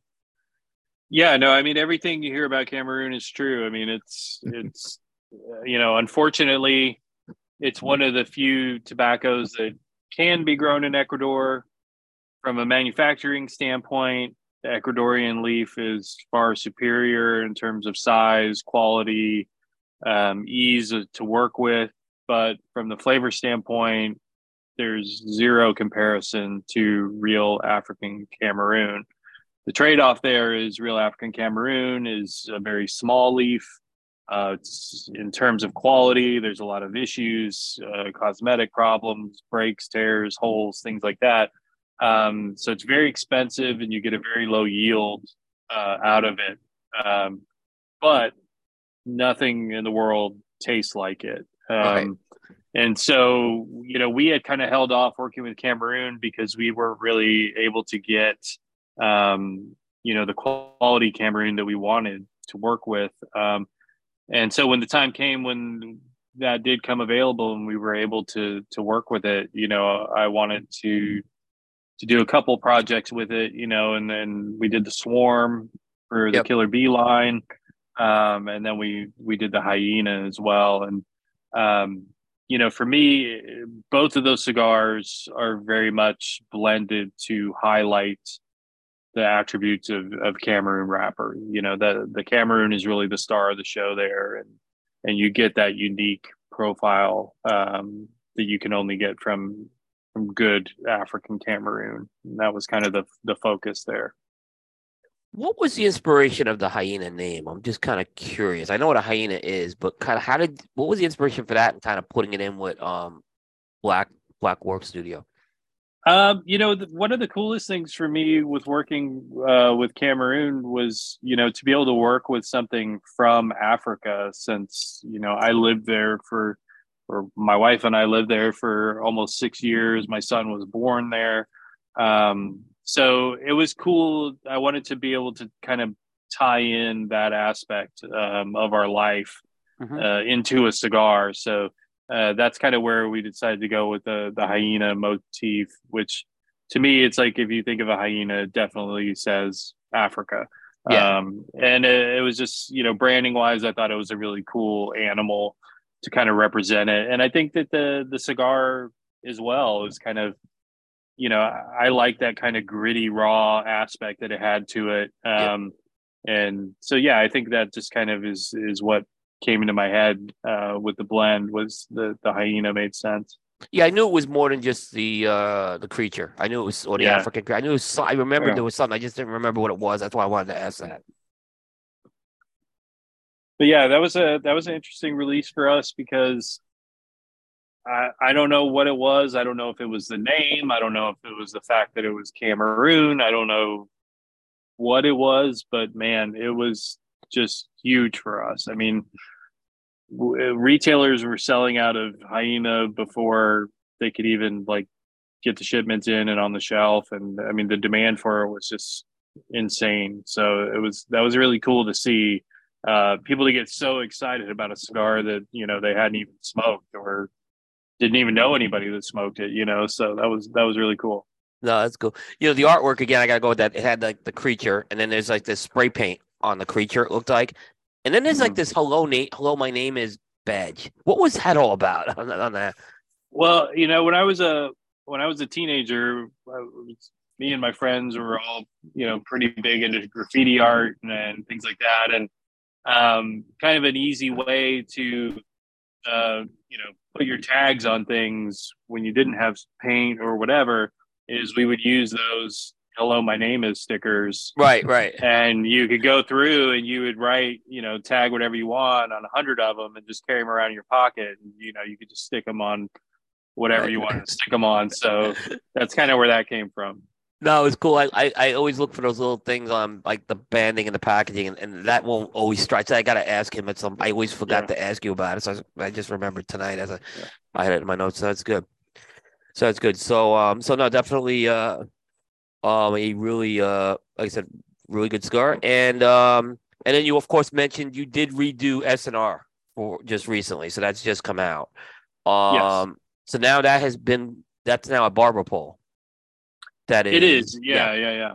Yeah, no, I mean everything you hear about Cameroon is true. I mean it's it's you know, unfortunately, it's one of the few tobaccos that can be grown in Ecuador. From a manufacturing standpoint, the Ecuadorian leaf is far superior in terms of size, quality, um, ease to work with. But from the flavor standpoint, there's zero comparison to real African Cameroon the trade off there is real African Cameroon is a very small leaf. Uh, in terms of quality, there's a lot of issues, uh, cosmetic problems, breaks, tears, holes, things like that. Um, so it's very expensive, and you get a very low yield uh, out of it. Um, but nothing in the world tastes like it. Um, right. And so, you know, we had kind of held off working with Cameroon because we weren't really able to get um, you know, the quality Cameroon that we wanted to work with. Um, and so when the time came when that did come available and we were able to to work with it, you know, I wanted to to do a couple projects with it, you know, and then we did the Swarm for the yep. Killer Bee line, um, and then we we did the Hyena as well, and um, you know, for me, both of those cigars are very much blended to highlight the attributes of, of Cameroon wrapper. You know, the the Cameroon is really the star of the show there, and and you get that unique profile um, that you can only get from from good African Cameroon. And that was kind of the the focus there. What was the inspiration of the hyena name? I'm just kind of curious. I know what a hyena is, but kind of how did what was the inspiration for that and kind of putting it in with um Black Black Work Studio? Um, you know, the, one of the coolest things for me with working uh, with Cameroon was, you know, to be able to work with something from Africa since, you know, I lived there for, or my wife and I lived there for almost six years. My son was born there. Um, so it was cool. I wanted to be able to kind of tie in that aspect um, of our life mm-hmm. uh, into a cigar. So, uh, that's kind of where we decided to go with the the hyena motif, which to me it's like if you think of a hyena, it definitely says Africa. Yeah. Um, and it, it, was just you know branding wise, I thought it was a really cool animal to kind of represent it, and I think that the the cigar as well is kind of you know I like that kind of gritty raw aspect that it had to it. Um, and so yeah, I think that just kind of is is what came into my head uh, with the blend was the the hyena made sense. Yeah, I knew it was more than just the uh the creature. I knew it was or the Yeah. African. I knew it was. I remembered Yeah. there was something. I just didn't remember what it was. That's why I wanted to ask that. but yeah, that was a that was an interesting release for us because I I don't know what it was. I don't know if it was the name. I don't know if it was the fact that it was Cameroon. I don't know what it was, but man, it was just huge for us. I mean, w- retailers were selling out of hyena before they could even like get the shipments in and on the shelf and i mean the demand for it was just insane so it was that was really cool to see uh people to get so excited about a cigar that you know they hadn't even smoked or didn't even know anybody that smoked it you know so that was that was really cool No, that's cool. You know, the artwork again. I gotta go with that. It had like the creature, and then there's like this spray paint on the creature. It looked like, and then there's like Mhm. this hello Nate, hello, my name is badge. What was that all about on? On that? Well, you know, when I was a when I was a teenager, was, me and my friends were all you know pretty big into graffiti art and, and things like that, and um, kind of an easy way to uh, you know put your tags on things when you didn't have paint or whatever is we would use those "Hello, my name is" stickers Right, right. and you could go through and you would write, you know, tag whatever you want on a hundred of them and just carry them around in your pocket. And, you know, you could just stick them on whatever you want to stick them on. So that's kind of where that came from. No, it's cool. I, I, I always look for those little things on like the banding and the packaging, and, and that won't always strike. So I gotta ask him. At some, I always forgot Yeah. to ask you about it. So I, I just remembered tonight as I, Yeah. I had it in my notes. So that's good. So that's good. So um, so no, definitely uh, um, a really uh, like I said, really good cigar. And um, and then you of course mentioned you did redo SNR for just recently. So that's just come out. Um, so now that has been that's now a barber pole. That is. It is. Yeah. Yeah. Yeah.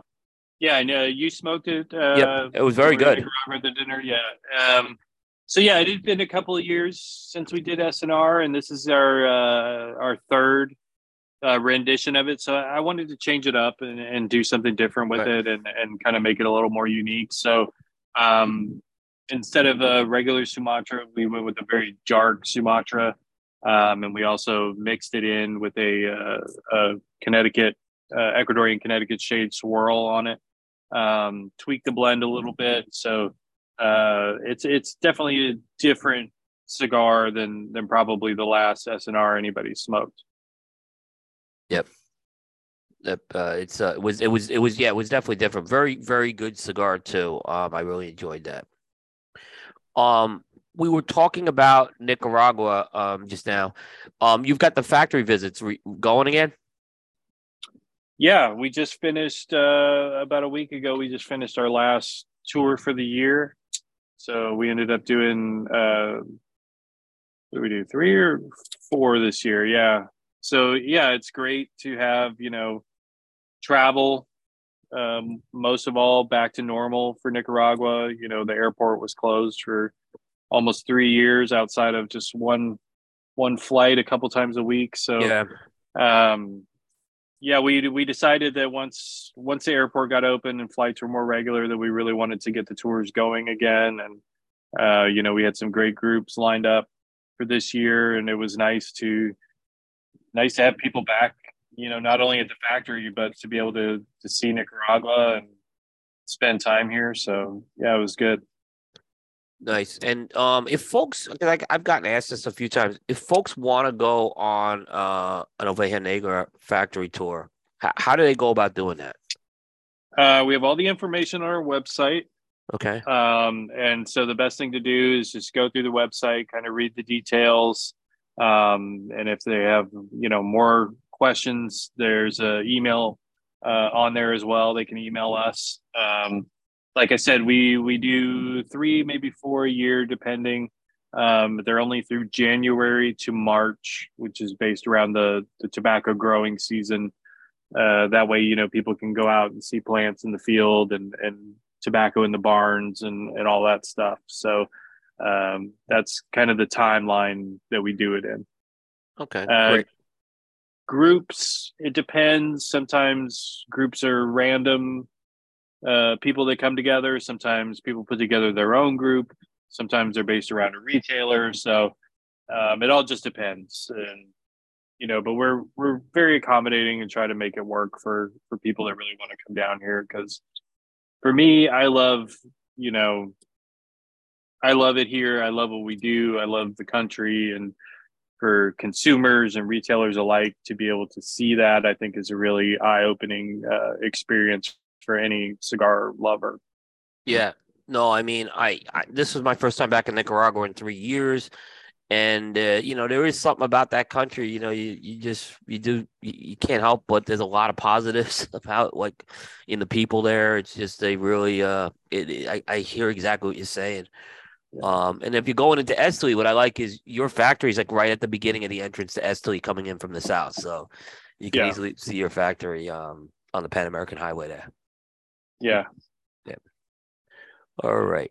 Yeah. I know you smoked it. Uh, Yep, it was very good. At the dinner. Yeah. Um, so yeah, it had been a couple of years since we did SNR, and this is our uh, our third uh, rendition of it. So I wanted to change it up and, and do something different with Right. it, and and kind of make it a little more unique. So um, instead of a regular Sumatra, we went with a very dark Sumatra, um, and we also mixed it in with a, uh, a Connecticut uh, Ecuadorian Connecticut shade swirl on it. Um, tweak the blend a little bit, so uh, it's it's definitely a different cigar than than probably the last SNR anybody smoked. Yep, uh, it's uh, it was it was it was yeah, it was definitely different. Very very good cigar too. Um, I really enjoyed that. Um, we were talking about Nicaragua um just now. Um, you've got the factory visits re- going again. Yeah, we just finished uh, about a week ago. We just finished our last tour for the year. So we ended up doing uh, what did we do three or four this year? Yeah. So yeah, it's great to have you know travel. Um, most of all, back to normal for Nicaragua. You know, the airport was closed for almost three years, outside of just one one flight a couple times a week. So Yeah, um yeah we we decided that once once the airport got open and flights were more regular that we really wanted to get the tours going again and uh you know we had some great groups lined up for this year and it was nice to nice to have people back you know not only at the factory but to be able to to see Nicaragua and spend time here so yeah it was good nice. And um, if folks, like I've gotten asked this a few times, if folks want to go on uh an Oveja Negra factory tour, how, how do they go about doing that? uh we have all the information on our website Okay. Um, and so the best thing to do is just go through the website, kind of read the details. Um, and if they have, you know, more questions, there's a email uh, on there as well. They can email us. Um, like I said, we we do three, maybe four a year, depending. Um, they're only through January to March, which is based around the the tobacco growing season. Uh, that way, you know, people can go out and see plants in the field and and tobacco in the barns and and all that stuff. So um, that's kind of the timeline that we do it in. Okay. Uh. Groups, it depends. Sometimes groups are random. uh, people that come together. Sometimes people put together their own group. Sometimes they're based around a retailer. So um, it all just depends. And you know, but we're we're very accommodating and try to make it work for for people that really want to come down here. Because for me, I love you know, I love it here. I love what we do. I love the country and for consumers and retailers alike to be able to see that i think is a really eye-opening uh, experience for any cigar lover Yeah. No, I mean, I, I this was my first time back in Nicaragua in three years, and uh, you know there is something about that country. You know, you you just you do you, can't help but there's a lot of positives about like in the people there. It's just they really uh it- I I hear exactly what you're saying. Um, and if you're going into Esteli, what I like is your factory is like right at the beginning of the entrance to Esteli coming in from the south, so you can Yeah. easily see your factory um on the Pan American Highway there. yeah Yeah. All right.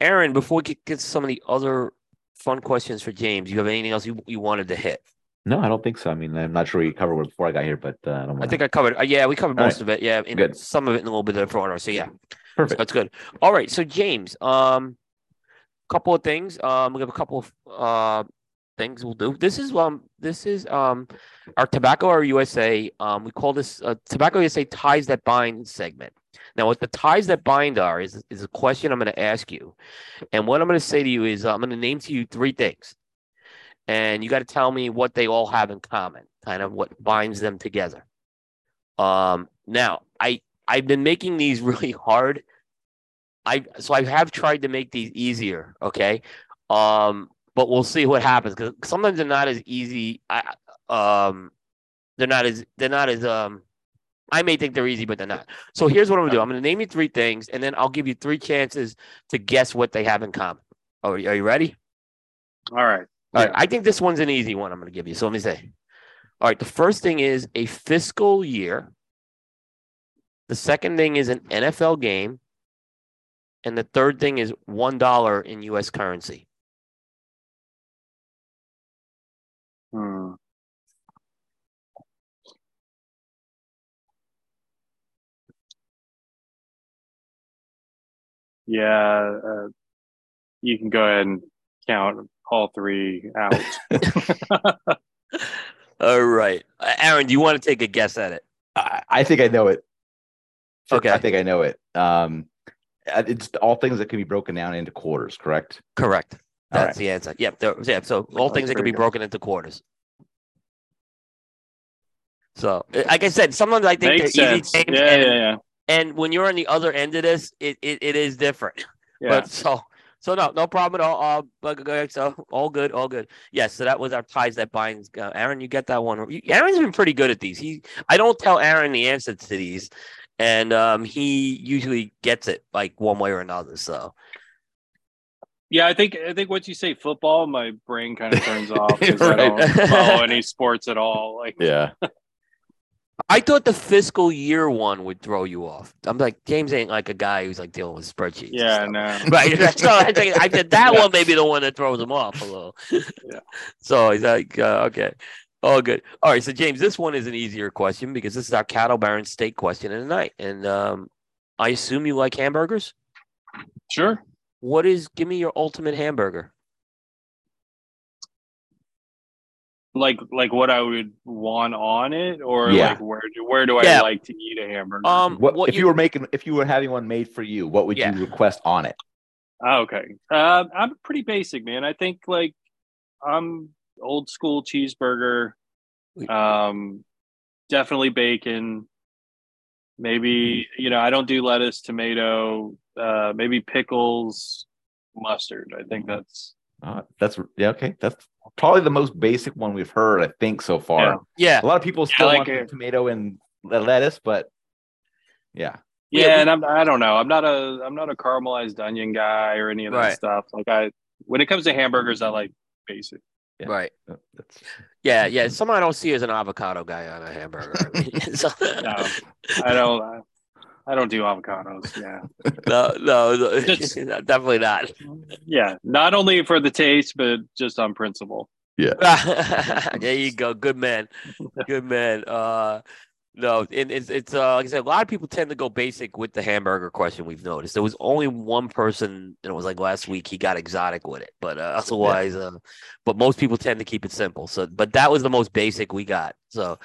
Aaron, before we get, get to some of the other fun questions for James, you have anything else you, you wanted to hit? No, I don't think so. I mean, I'm not sure we covered it before I got here, but uh, I don't I wanna- think I covered. Uh, yeah, we covered All most right. of it. Yeah, in Good. some of it in a little bit of different order. So yeah, perfect. that's good. All right. So James, um, couple of things. Um, we have a couple of uh things we'll do. This is um this is um our Tabacalera USA. Um, we call this uh, Tabacalera USA ties that bind segment. Now, what the ties that bind are is is a question I'm going to ask you, and what I'm going to say to you is I'm going to name to you three things, and you got to tell me what they all have in common, kind of what binds them together. Um, now I I've been making these really hard. I so I have tried to make these easier, okay? Um, but we'll see what happens because sometimes they're not as easy. I um, they're not as they're not as um. I may think they're easy, but they're not. So here's what I'm gonna do. I'm gonna name you three things, and then I'll give you three chances to guess what they have in common. Oh, are you ready? all right All right. I think this one's an easy one. I'm gonna give you. So let me say. All right. The first thing is a fiscal year. The second thing is an NFL game. And the third thing is one dollar in US currency. Hmm. Yeah, uh, you can go ahead and count all three out. All right. Uh, Aaron, do you want to take a guess at it? I, I think I know it. Okay. I think I know it. Um, it's all things that can be broken down into quarters, correct? Correct. All That's the answer. Yep. There, yeah. So all That's things that can be good. broken into quarters. So, uh, like I said, sometimes I think Makes they're sense. easy Yeah, and, yeah, yeah. and when you're on the other end of this, it, it, it is different. Yeah. But so so no no problem at all. Uh, but so all good, all good. Yes, so that was our ties that binds. Uh, Aaron, you get that one. Aaron's been pretty good at these. He I don't tell Aaron the answer to these, and um, he usually gets it like one way or another. So Yeah, I think I think once you say football, my brain kind of turns off because I don't follow any sports at all. Like, Yeah. I thought the fiscal year one would throw you off. I'm like James ain't like a guy who's like dealing with spreadsheets. yeah, no, Right. That's all I think. I said that Yeah. one may be the one that throws him off a little. Yeah. So he's like, uh, okay. Oh, good. All right. So, James, this one is an easier question because this is our cattle baron steak question of the night. And um, I assume you like hamburgers. sure. What is, give me your ultimate hamburger? Like, like what I would want on it, or Yeah. like where do where do I like to eat a hamburger? Um, What, what if you, were making if you were having one made for you, what would Yeah. you request on it? Oh, okay. Uh, I'm pretty basic, man. I think like I'm old school cheeseburger. Um, definitely bacon. Maybe you know I don't do lettuce, tomato. Uh, maybe pickles, mustard. I think that's Uh, that's yeah, okay. That's probably the most basic one we've heard, I think, so far. Yeah. A lot of people still like want the tomato and lettuce, but yeah. yeah. Yeah, we- and I'm I don't know. I'm not a I'm not a caramelized onion guy or any of that Right. stuff. Like I when it comes to hamburgers, I like basic. Yeah. Right. that- That's Yeah. Yeah. Someone I don't see as an avocado guy on a hamburger. I mean, so, No, I don't. I, I don't do avocados. Yeah. no, no, no, Just- definitely not. Yeah, not only for the taste, but just on principle. Yeah. there you go. Good man. Good man. Uh, No, it, it's it's uh, like I said, a lot of people tend to go basic with the hamburger question. We've noticed there was only one person, and it was like last week. He got exotic with it, but uh, otherwise, uh, but most people tend to keep it simple. So, but that was the most basic we got. So,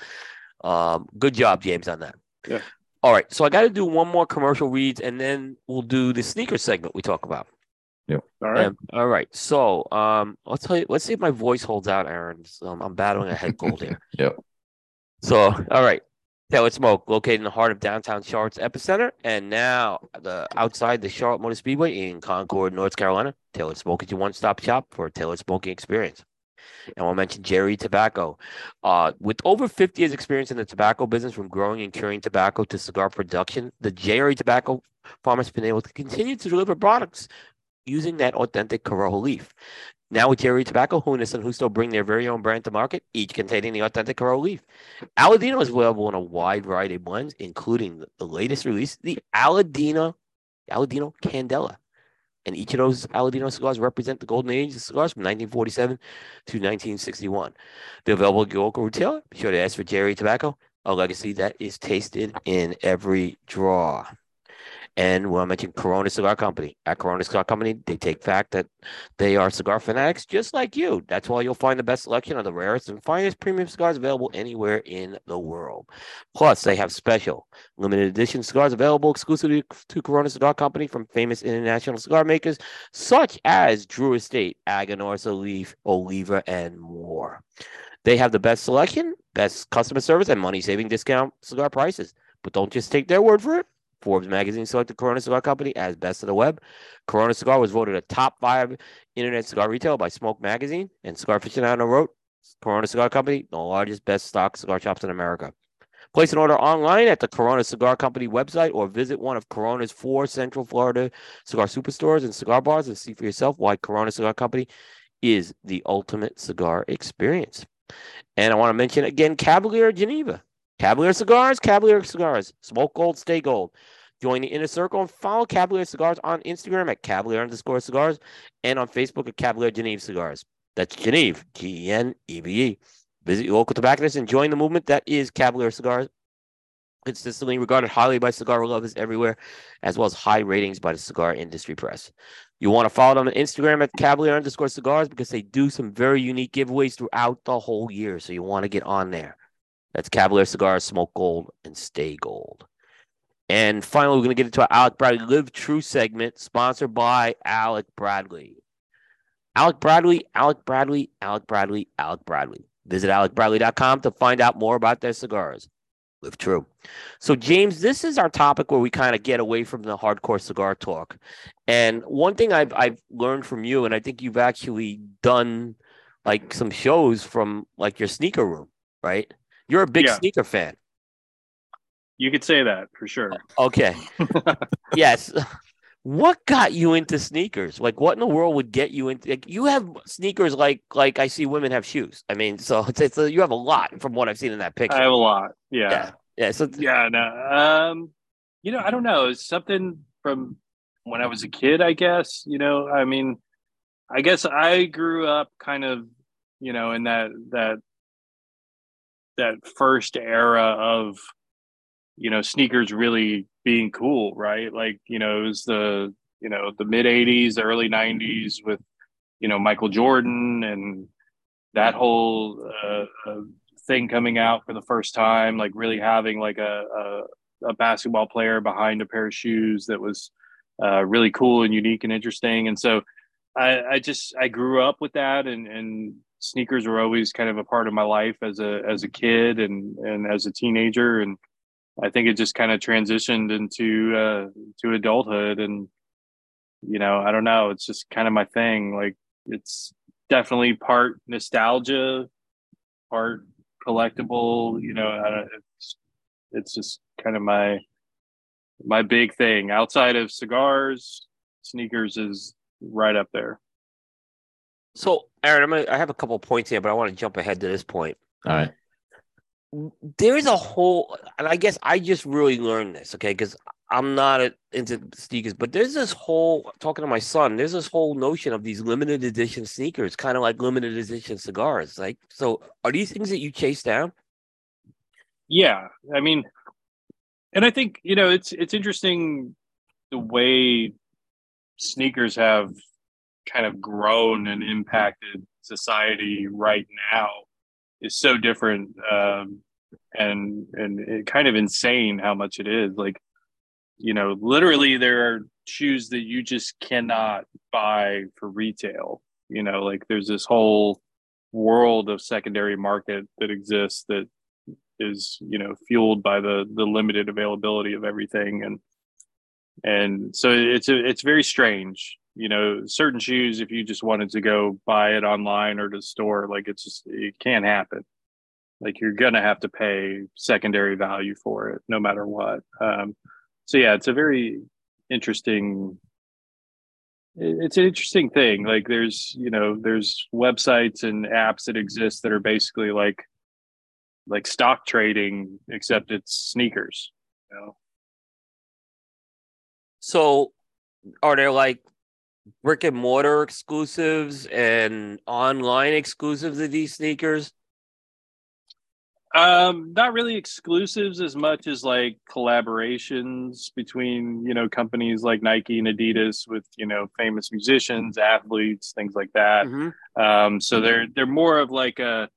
um, good job, James, on that. Yeah. All right, so I got to do one more commercial reads, and then we'll do the sneaker segment we talk about. All right. Um, all right. So, um, I'll tell you. Let's see if my voice holds out, Aaron. So, um, I'm battling a head cold here. Yep. So, all right. Taylor Smoke, located in the heart of downtown Charlotte's epicenter, and now the outside the Charlotte Motor Speedway in Concord, North Carolina. Taylor Smoke is your one-stop shop for a tailored smoking experience. And we'll mention Jerry Tobacco. Uh, with over 50 years experience in the tobacco business, from growing and curing tobacco to cigar production, the Jerry Tobacco farm has been able to continue to deliver products using that authentic Corojo leaf. Now with Jerry Tobacco, Hunis and Justo bring their very own brand to market, each containing the authentic Corojo leaf. Aladino is available in a wide variety of blends, including the latest release, the Aladino, Aladino Candela. And each of those Aladino cigars represent the golden age of cigars from 1947 to 1961. They're available at your local retailer. Be sure to ask for Jerry Tobacco, a legacy that is tasted in every draw. And when I mentioned Corona Cigar Company, at Corona Cigar Company, they take fact that they are cigar fanatics just like you. That's why you'll find the best selection of the rarest and finest premium cigars available anywhere in the world. Plus, they have special limited edition cigars available exclusively to Corona Cigar Company from famous international cigar makers such as Drew Estate, Aganorsa Leaf, Oliva, and more. They have the best selection, best customer service, and money saving discount cigar prices. But don't just take their word for it. Forbes magazine selected Corona Cigar Company as best of the web. Corona Cigar was voted a top five internet cigar retail by Smoke Magazine, and Cigar Aficionado wrote Corona Cigar Company, the largest best stock cigar shops in America. Place an order online at the Corona Cigar Company website or visit one of Corona's four Central Florida cigar superstores and cigar bars and see for yourself why Corona Cigar Company is the ultimate cigar experience. And I want to mention again Cavalier Geneve. Cavalier Cigars, Cavalier Cigars. Smoke gold, stay gold. Join the inner circle and follow Cavalier Cigars on Instagram at Cavalier underscore cigars and on Facebook at Cavalier Geneve Cigars. That's Geneve, G E N E V E. Visit your local tobacconist and join the movement that is Cavalier Cigars. Consistently regarded highly by cigar lovers everywhere, as well as high ratings by the cigar industry press. You want to follow them on Instagram at Cavalier underscore cigars because they do some very unique giveaways throughout the whole year. So you want to get on there. That's Cavalier Cigars, Smoke Gold, and Stay Gold. And finally, we're going to get into our Alec Bradley Live True segment, sponsored by Alec Bradley. Alec Bradley, Alec Bradley, Alec Bradley, Alec Bradley. Visit alecbradley.com to find out more about their cigars. Live true. So, James, this is our topic where we kind of get away from the hardcore cigar talk. And one thing I've I've learned from you, and I think you've actually done like some shows from like your sneaker room, right? You're a big Yeah. sneaker fan. You could say that for sure. Okay. yes. What got you into sneakers? Like, what in the world would get you into? Like, you have sneakers like like I see women have shoes. I mean, so it's, it's you have a lot from what I've seen in that picture. I have a lot. Yeah. yeah, yeah. So Yeah. No. Um, you know, I don't know. It's something from when I was a kid, I guess. You know, I mean, I guess I grew up kind of, you know, in that that that first era of, you know, sneakers really being cool, right? Like, you know, it was the, you know, the mid '80s, the early '90s with, you know, Michael Jordan and that whole uh, uh, thing coming out for the first time, like really having like a, a, a basketball player behind a pair of shoes that was uh, really cool and unique and interesting. And so I, I just I grew up with that, and and sneakers were always kind of a part of my life as a as a kid and and as a teenager, and I think it just kind of transitioned into uh, to adulthood, and you know I don't know, it's just kind of my thing. Like it's definitely part nostalgia, part collectible. You know, it's it's just kind of my my big thing. Outside of cigars, sneakers is right up there. So Aaron, I'm gonna, I have a couple points here, but I want to jump ahead to this point. All right. there is a whole, and I guess I just really learned this, okay? Because I'm not a, into sneakers, but there's this whole talking to my son. There's this whole notion of these limited edition sneakers, kind of like limited edition cigars. Like, so are these things that you chase down? yeah, I mean, and I think you know it's it's interesting the way sneakers have kind of grown and impacted society right now is so different um, and and it kind of insane how much it is. Like you know literally there are shoes that you just cannot buy for retail. You know like there's this whole world of secondary market that exists that is you know fueled by the the limited availability of everything. And and so it's a, it's very strange you know certain shoes if you just wanted to go buy it online or to the store like it's just it can't happen. Like you're gonna have to pay secondary value for it no matter what. Um so yeah it's a very interesting it's an interesting thing. Like there's you know there's websites and apps that exist that are basically like like stock trading except it's sneakers you know? So, are there like brick and mortar exclusives and online exclusives of these sneakers? Um, not really exclusives as much as like collaborations between you know companies like Nike and Adidas with you know famous musicians, athletes, things like that. Mhm. Um, so they're they're more of like a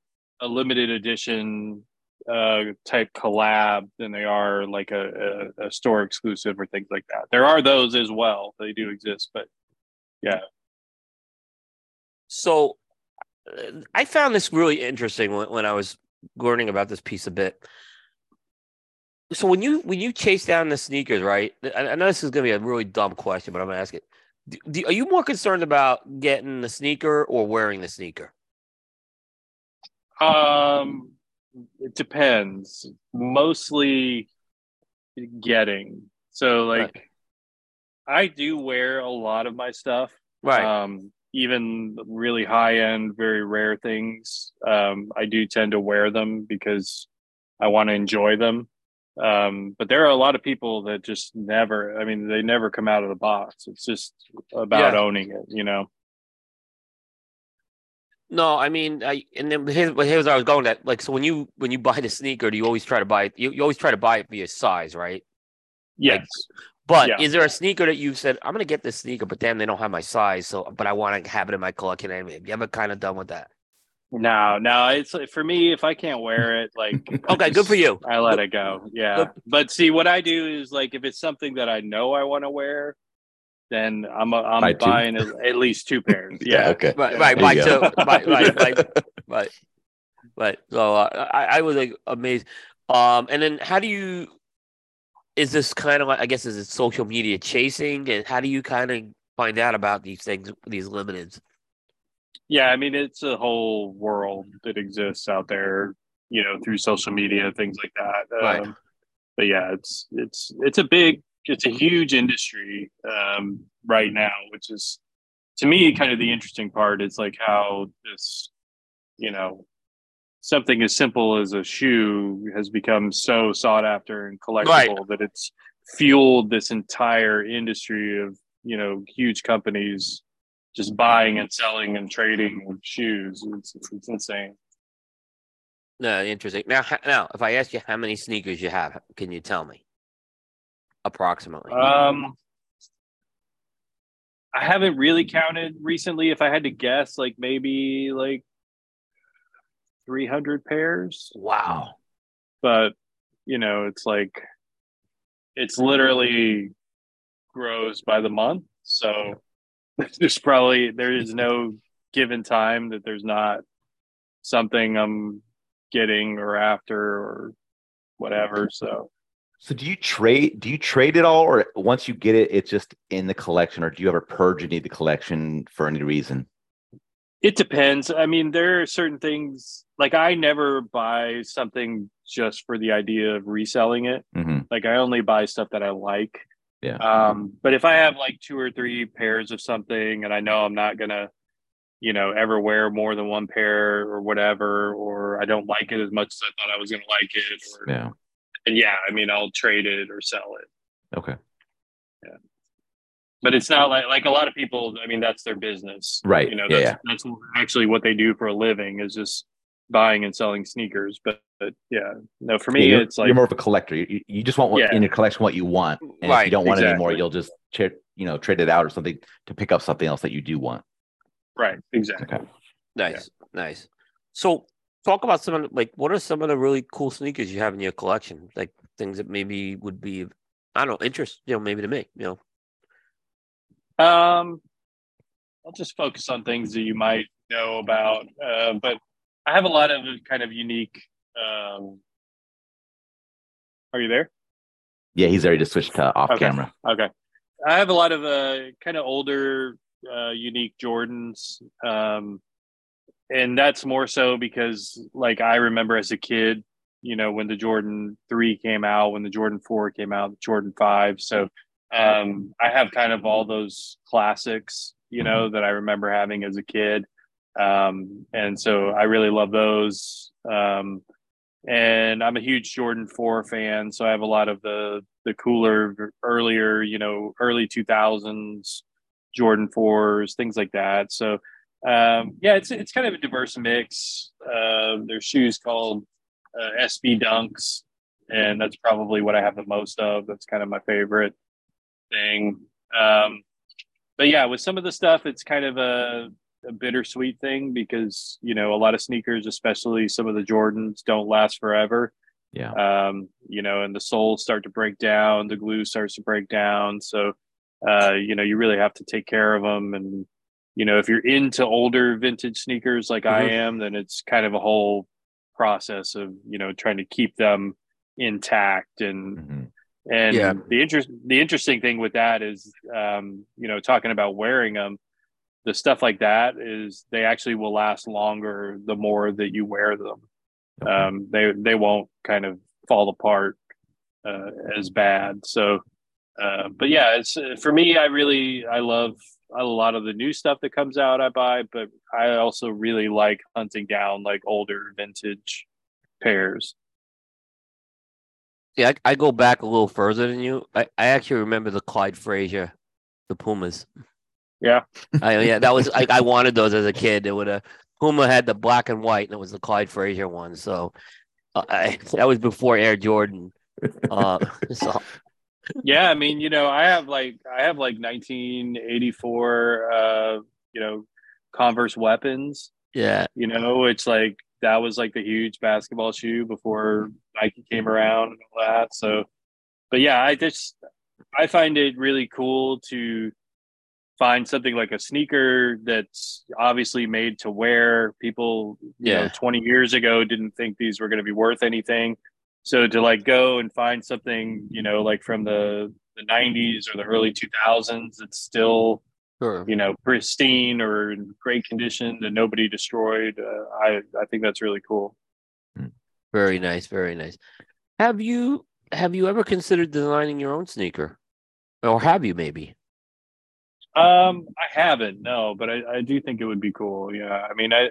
a limited edition uh type collab than they are like a, a, a store exclusive or things like that. There are those as well. They do exist, but yeah. So, uh, I found this really interesting when, when I was learning about this piece a bit. So when you when you chase down the sneakers, right? I, I know this is going to be a really dumb question, but I'm going to ask it. Do, do, are you more concerned about getting the sneaker or wearing the sneaker? Um, it depends. Mostly getting. So like Right. I do wear a lot of my stuff. Right. Um, even really high end, very rare things. Um, I do tend to wear them because I want to enjoy them. Um, but there are a lot of people that just never, I mean, they never come out of the box. It's just about Yeah. owning it, you know? No, I mean, I and then here's, here's where I was going. That like, so when you when you buy the sneaker, do you always try to buy it? You, you always try to buy it via size, right? Yes. But Yeah. is there a sneaker that you've said I'm gonna get this sneaker, but then they don't have my size, so but I want to have it in my collection? And have you ever kind of done with that? No, no, it's for me, if I can't wear it, like Okay, good for you. I let it go. Yeah. Good. But see, what I do is like if it's something that I know I want to wear, then I'm a, Buy I'm two. buying at, at least two pairs. Yeah. Okay. Right, right, There right, you right, right, right, right, right. So uh, I, I was like amazed. Um, and then how do you? Is this kind of like I guess is it social media chasing, and how do you kind of find out about these things, these limiteds? Yeah, I mean it's a whole world that exists out there, you know, through social media, things like that. Right. Um, but yeah, it's it's it's a big, it's a huge industry um, right now, which is to me kind of the interesting part. It's like how this, you know, something as simple as a shoe has become so sought after and collectible that it's fueled this entire industry of you know huge companies just buying and selling and trading shoes. It's, it's insane. No, interesting. Now, now, if I ask you how many sneakers you have, can you tell me approximately? Um, I haven't really counted recently. If I had to guess, like maybe like 300 pairs, wow. but you know, it's like it's literally grows by the month. So there's probably there is no given time that there's not something I'm getting or after or whatever. So So do you trade? Do you trade it all, or once you get it, it's just in the collection, or do you ever purge any of the collection for any reason? It depends. I mean, there are certain things like I never buy something just for the idea of reselling it. hmm Like I only buy stuff that I like. Yeah. Um, but if I have like two or three pairs of something and I know I'm not gonna, you know, ever wear more than one pair or whatever, or I don't like it as much as I thought I was gonna like it, or Yeah. and yeah, I mean I'll trade it or sell it. Okay. But it's not like like a lot of people, I mean, that's their business. Right. You know, Yeah, that's, that's actually what they do for a living is just buying and selling sneakers. But, but yeah, no, for me, Yeah, it's like you're more of a collector. You, you just want what, Yeah. in your collection what you want, and if you don't want it anymore, you'll just tra- you know trade it out or something to pick up something else that you do want. right, exactly. Okay. Nice, nice. So, talk about some of the, like what are some of the really cool sneakers you have in your collection? Like things that maybe would be, I don't know, interest, you know, maybe to me, you know. Um, I'll just focus on things that you might know about. Uh, but I have a lot of kind of unique. Um, are you there? Yeah, he's ready to switch to off Okay. camera. Okay. I have a lot of uh, kind of older, uh, unique Jordans. Um, and that's more so because, like, I remember as a kid, you know, when the Jordan 3 came out, when the Jordan 4 came out, the Jordan 5. So um, I have kind of all those classics, you know, that I remember having as a kid. Um, and so I really love those. Um, and I'm a huge Jordan 4 fan, so I have a lot of the the cooler earlier, you know, early 2000s Jordan 4s, things like that. So um, yeah, it's it's kind of a diverse mix. Uh, there's shoes called uh, SB Dunks, and that's probably what I have the most of. That's kind of my favorite thing. Um, but yeah, with some of the stuff, it's kind of a a bittersweet thing because you know a lot of sneakers, especially some of the Jordans, don't last forever. Yeah. Um, you know, and the soles start to break down, the glue starts to break down. So, uh, you know, you really have to take care of them. And you know, if you're into older vintage sneakers like I Mhm. am, then it's kind of a whole process of you know trying to keep them intact and Mhm. And Yeah. the interest the interesting thing with that is um, you know talking about wearing them the stuff like that is they actually will last longer the more that you wear them. Um, they they won't kind of fall apart uh, as bad. So uh, but yeah it's for me i really i love a lot of the new stuff that comes out i buy but i also really like hunting down like older vintage pairs Yeah, I, I go back a little further than you. I, I actually remember the Clyde Frazier, the Pumas. Yeah. I, yeah, that was I, I wanted those as a kid. It would have Puma had the black and white, and it was the Clyde Frazier one. So uh, I, that was before Air Jordan. Uh, so yeah i mean you know i have like i have like 1984 uh you know converse weapons yeah, you know it's like that was like the huge basketball shoe before nike came around and all that so but yeah i just i find it really cool to find something like a sneaker that's obviously made to wear people you know Yeah. 20 years ago didn't think these were going to be worth anything so to like go and find something you know like from the the 90s or the early 2000s it's still sure. you know pristine or in great condition that nobody destroyed uh, i i think that's really cool Very nice, very nice. Have you have you ever considered designing your own sneaker, or have you maybe? um i haven't no but i i do think it would be cool yeah i mean i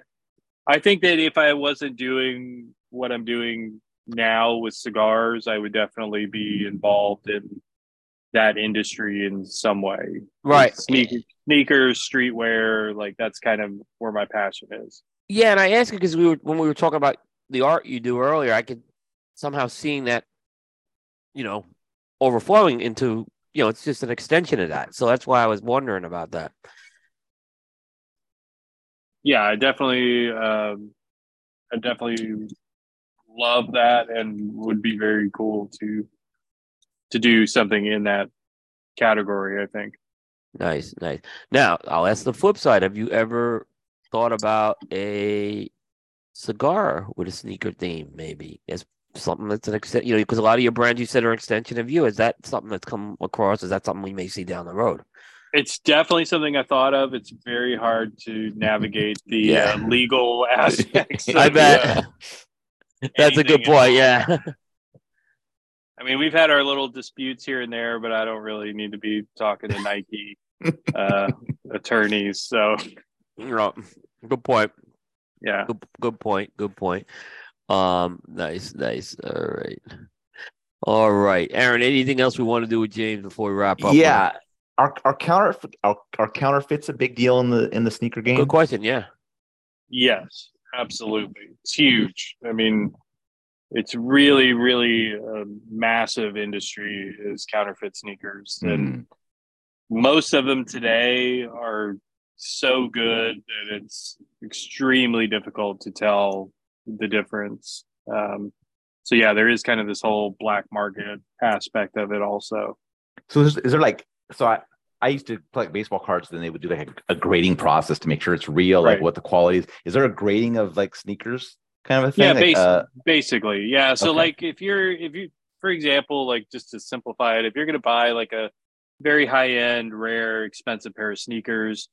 i think that if i wasn't doing what i'm doing now with cigars i would definitely be involved in that industry in some way Right. Sneaker, sneakers streetwear like that's kind of where my passion is Yeah, and I ask you because we were when we were talking about the art you do earlier, I could somehow seeing that, you know, overflowing into you know, it's just an extension of that. So that's why I was wondering about that. yeah, I definitely, um, I definitely love that, and would be very cool to to do something in that category. I think. Nice, nice. Now I'll ask the flip side. Have you ever thought about a cigar with a sneaker theme, maybe as something that's an extent? You know, because a lot of your brands you said are an extension of you. Is that something that's come across? Is that something we may see down the road? It's definitely something I thought of. It's very hard to navigate the Yeah. uh, legal aspects. I bet. uh, That's a good point. Yeah. I mean, we've had our little disputes here and there, but I don't really need to be talking to Nike uh, attorneys. So, No, good point. yeah. Good, good point. Good point. Um, nice, nice. All right. All right, Aaron. Anything else we want to do with James before we wrap up? Yeah. our are counter are, are counterfeits a big deal in the in the sneaker game? Good question. Yeah. Yes. absolutely. It's huge. I mean, it's really, really a massive industry is counterfeit sneakers, and Mhm. most of them today are so good that it's extremely difficult to tell the difference. Um, so yeah, there is kind of this whole black market aspect of it also. So is, is there like so I I used to collect baseball cards, then they would do like a, a grading process to make sure it's real, like what the quality is. Is there a grading of like sneakers kind of a thing? Yeah, Like, basi- uh, basically. Yeah. So Okay. like if you're if you for example, like just to simplify it, if you're gonna buy like a very high end, rare, expensive pair of sneakers,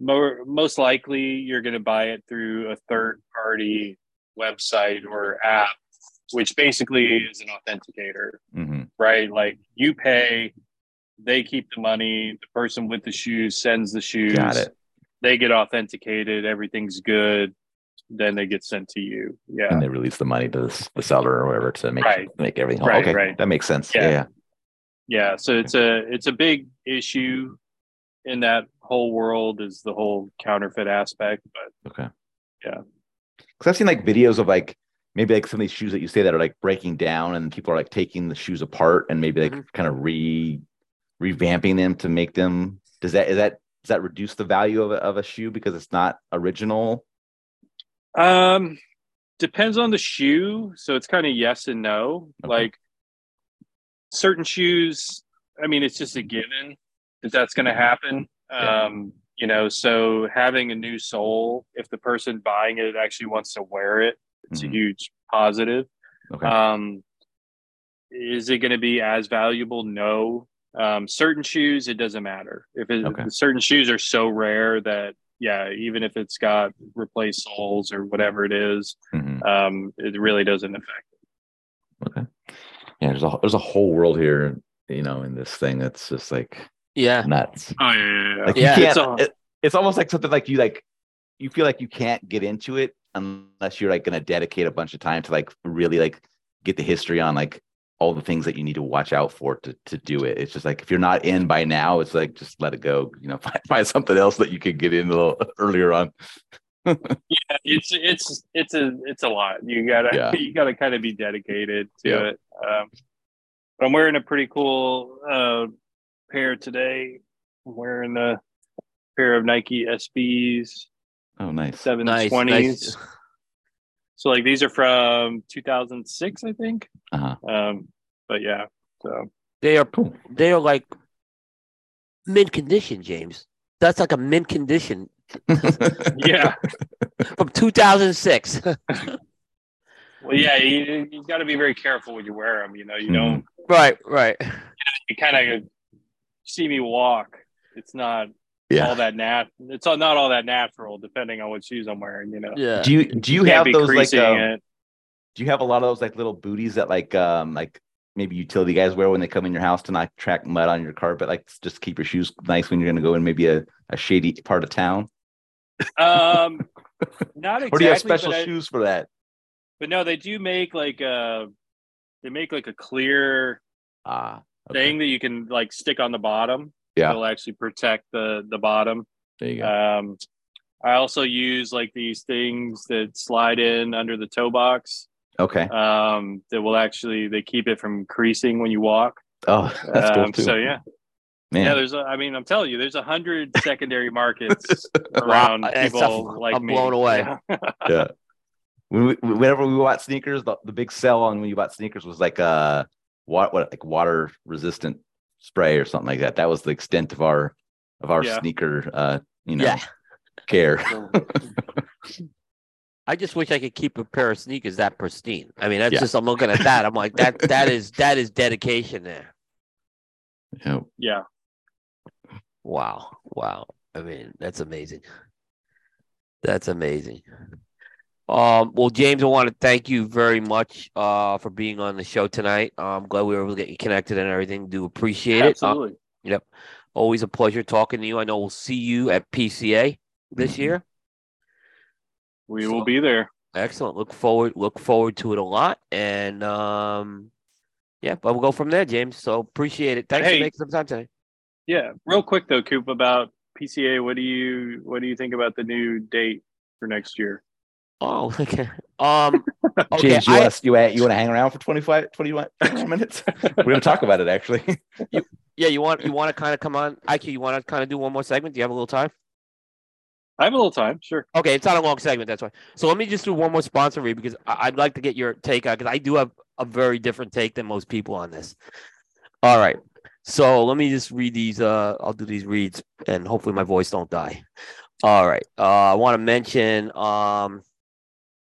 more most likely you're gonna buy it through a third party website or app, which basically is an authenticator, mhm. right? Like you pay, they keep the money, the person with the shoes sends the shoes, Got it. they get authenticated, everything's good, then they get sent to you. Yeah. And they release the money to the, the seller or whatever to make Right. make everything. Right, okay, right. that makes sense. Yeah. Yeah, yeah. yeah so it's a it's a big issue in that whole world is the whole counterfeit aspect but Okay. Yeah. Because I've seen like videos of like maybe like some of these shoes that you say that are like breaking down and people are like taking the shoes apart and maybe like Mhm. kind of re revamping them to make them does that is that does that reduce the value of a, of a shoe because it's not original? Um depends on the shoe so it's kind of yes and no Okay. like certain shoes i mean it's just a given that that's going to happen Yeah. um you know so having a new sole if the person buying it actually wants to wear it it's Mhm. a huge positive Okay. Um, is it going to be as valuable? No. Um, certain shoes, it doesn't matter. If it, Okay. certain shoes are so rare that, yeah, even if it's got replaced soles or whatever it is, Mhm. um, it really doesn't affect it. Okay. Yeah, there's a there's a whole world here, you know, in this thing that's just like Yeah. nuts. Oh yeah, yeah, Like Yeah. you It's can't. all- it- it's almost like something like you like. You feel like you can't get into it unless you're like going to dedicate a bunch of time to like really like get the history on like all the things that you need to watch out for to to do it. It's just like if you're not in by now, it's like just let it go. You know, find, find something else that you could get in a little earlier on. yeah. It's it's it's a it's a lot. You gotta Yeah. you gotta kind of be dedicated to Yeah. it. Um, but I'm wearing a pretty cool uh, pair today. I'm wearing a pair of Nike SBs. Oh, nice. 720s. Nice. nice. So like these are from 2006, I think. Uh-huh. Um, but yeah, so They are they are like mint condition, James. That's like a mint condition yeah, from 2006. well, yeah, you, you got to be very careful when you wear them. You know, you don't. right, right. You kind of see me walk. It's not yeah. all that nat. It's all, not all that natural, depending on what shoes I'm wearing. You know, Yeah. Do you do you Can't have those like um, do you have a lot of those like little booties that like um like maybe utility guys wear when they come in your house to not track mud on your carpet like just keep your shoes nice when you're going to go in maybe a, a shady part of town Um, not exactly. or do you have special but I- shoes for that but no, they do make like a. They make like a clear ah okay. thing that you can like stick on the bottom. Yeah. It'll actually protect the the bottom. there you go Um, I also use like these things that slide in under the toe box. okay Um, that will actually they keep it from creasing when you walk. oh that's cool Um, too so yeah, man yeah. There's a, I mean, I'm telling you, there's a hundred secondary markets around That's people tough. like I'm me. blown away. Yeah. yeah when we, whenever we bought sneakers the, the big sell on when you bought sneakers was like uh what what like water resistant spray or something like that that was the extent of our of our Yeah. sneaker uh you know Yeah. care I just wish I could keep a pair of sneakers that pristine. I mean, that's Yeah. just I'm looking at that. I'm like that that is that is dedication there. yeah. yeah. Wow. Wow. I mean, that's amazing. That's amazing. Um, well, James, I want to thank you very much uh, for being on the show tonight. I'm glad we were able to get you connected and everything. Do appreciate it. Uh, Absolutely. always a pleasure talking to you. I know we'll see you at PCA this Mhm. year. we so- will be there. Excellent. Look forward. Look forward to it a lot. And um, yeah, but we'll go from there, James. So appreciate it. Thanks Hey. for making some time today. Yeah. Real quick though, Coop, about PCA. What do you what do you think about the new date for next year? Oh, okay. Um, okay. James, you I- want to you, wanna- you want to hang around for 25, 21 21 minutes? We're going to talk about it actually. yeah, you want you want to kind of come on, IQ. You want to kind of do one more segment? Do you have a little time? I have a little time, sure. Okay, it's not a long segment. That's why. So let me just do one more sponsor read because I- I'd like to get your take on because I do have a very different take than most people on this. All right. So let me just read these. Uh, I'll do these reads and hopefully my voice don't die. All right. Uh, I want to mention um,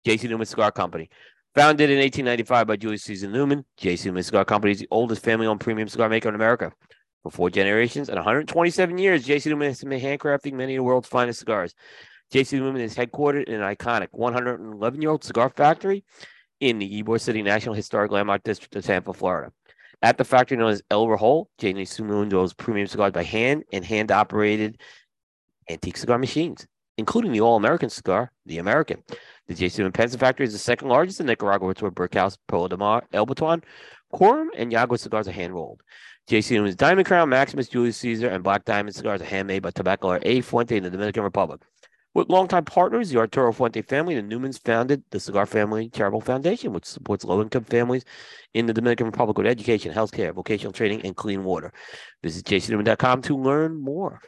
JC Newman Cigar Company. Founded in 1895 by Julius Caesar Newman, JC Newman Cigar Company is the oldest family-owned premium cigar maker in America. For four generations and 127 years, JC Newman has been handcrafting many of the world's finest cigars. JC Newman is headquartered in an iconic 111-year-old cigar factory in the Ybor City National Historic Landmark District of Tampa, Florida. At the factory known as El Reloj, JC Newman does premium cigars by hand and hand-operated antique cigar machines, including the all-American cigar, the American. The JC Pensa factory is the second largest in Nicaragua, with Brickhouse, Perla del Mar, El Baton, Quorum, and Yagua cigars are hand-rolled. JC Newman's Diamond Crown, Maximus, Julius Caesar, and Black Diamond cigars are handmade by Tabacalera A. Fuente in the Dominican Republic. With longtime partners, the Arturo Fuente family, the Newmans founded the Cigar Family Charitable Foundation, which supports low-income families in the Dominican Republic with education, healthcare, vocational training, and clean water. Visit jcnewman.com to learn more.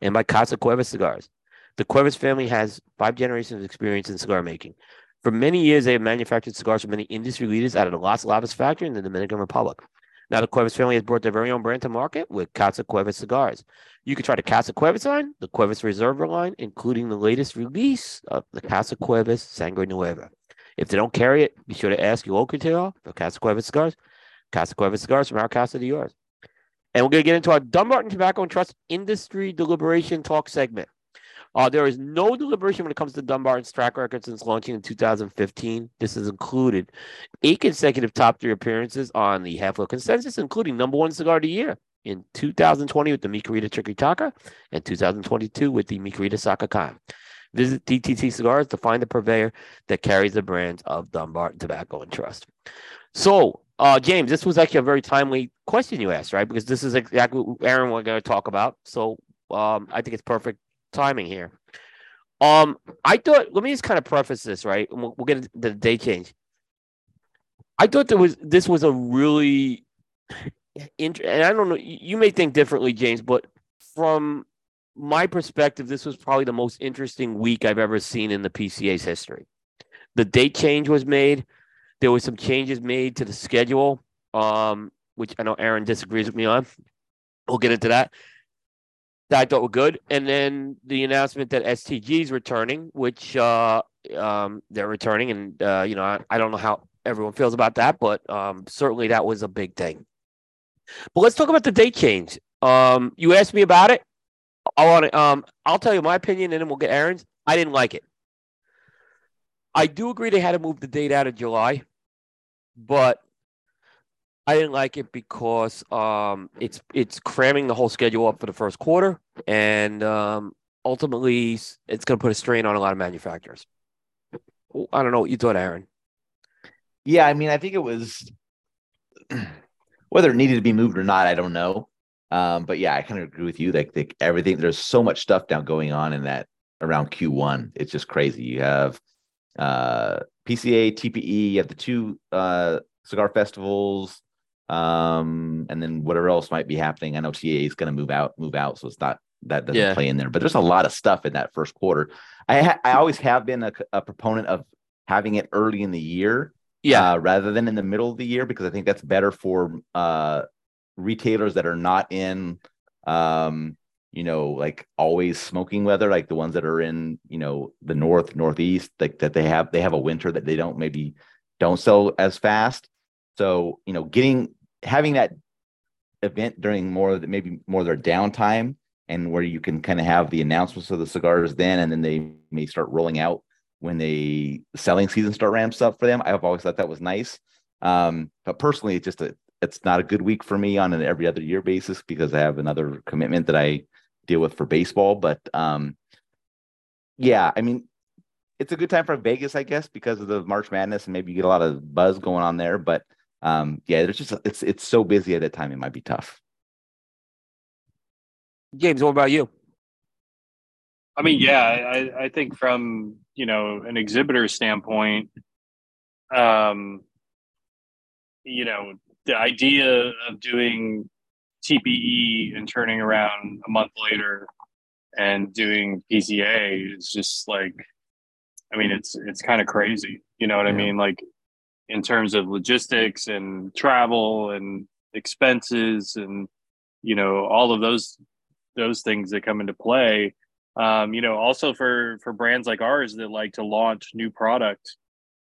And by Casa Cuevas Cigars. The Cuevas family has five generations of experience in cigar making. For many years, they have manufactured cigars for many industry leaders out of the Las Lavas factory in the Dominican Republic. Now, the Cuevas family has brought their very own brand to market with Casa Cuevas cigars. You can try the Casa Cuevas line, the Cuevas Reserva line, including the latest release of the Casa Cuevas Sangre Nueva. If they don't carry it, be sure to ask your local retailer for Casa Cuevas cigars. Casa Cuevas cigars from our casa to yours. And we're going to get into our Dunbarton Tobacco and Trust Industry Deliberation Talk segment. Uh, there is no deliberation when it comes to Dunbarton's track record since launching in 2015. This has included eight consecutive top three appearances on the Half Wheel Consensus, including number one cigar of the year in 2020 with the Mi Querida Triqui Traca and 2022 with the Mi Querida Sakakhan. Visit DTT Cigars to find the purveyor that carries the brands of Dunbarton Tobacco and Trust. So, uh, James, this was actually a very timely question you asked, right? Because this is exactly what Aaron we're going to talk about. So, um, I think it's perfect timing here. Um, I thought. Let me just kind of preface this, right? We'll, we'll get the day change. I thought there was this was a really, int- and I don't know. You may think differently, James, but from my perspective, this was probably the most interesting week I've ever seen in the PCA's history. The date change was made. There was some changes made to the schedule, um, which I know Aaron disagrees with me on. We'll get into that that I thought were good. And then the announcement that STG is returning, which uh, um, they're returning, and uh, you know I, I don't know how everyone feels about that, but um, certainly that was a big thing. But let's talk about the date change. Um, you asked me about it. I want to. Um, I'll tell you my opinion, and then we'll get Aaron's. I didn't like it. I do agree they had to move the date out of July, but I didn't like it because um, it's it's cramming the whole schedule up for the first quarter, and um, ultimately it's going to put a strain on a lot of manufacturers. I don't know what you thought, Aaron. Yeah, I mean, I think it was whether it needed to be moved or not, I don't know. Um, but yeah, I kind of agree with you. Like, everything, there's so much stuff now going on in that around Q1. It's just crazy. You have uh PCA, TPE, you have the two uh cigar festivals, um, and then whatever else might be happening. I know TA is going to move out, move out, so it's not that doesn't Yeah. play in there. But there's a lot of stuff in that first quarter. I ha- I always have been a, a proponent of having it early in the year Yeah, uh, rather than in the middle of the year because I think that's better for uh, retailers that are not in, um, you know, like always smoking weather, like the ones that are in, you know, the north, northeast, like that they have they have a winter that they don't maybe don't sell as fast. So you know, getting having that event during more of the, maybe more of their downtime and where you can kind of have the announcements of the cigars then and then they may start rolling out when they the selling season start ramps up for them. I've always thought that was nice. Um, but personally, it's just a it's not a good week for me on an every other year basis because I have another commitment that I deal with for baseball. But um, yeah, I mean, it's a good time for Vegas, I guess, because of the March Madness and maybe you get a lot of buzz going on there. But um, yeah, there's just it's it's so busy at that time it might be tough. James, what about you? I mean, yeah, I, I think from you know an exhibitor standpoint um you know the idea of doing tpe and turning around a month later and doing pca is just like i mean it's it's kind of crazy you know what i mean like in terms of logistics and travel and expenses and you know all of those those things that come into play um, you know also for for brands like ours that like to launch new product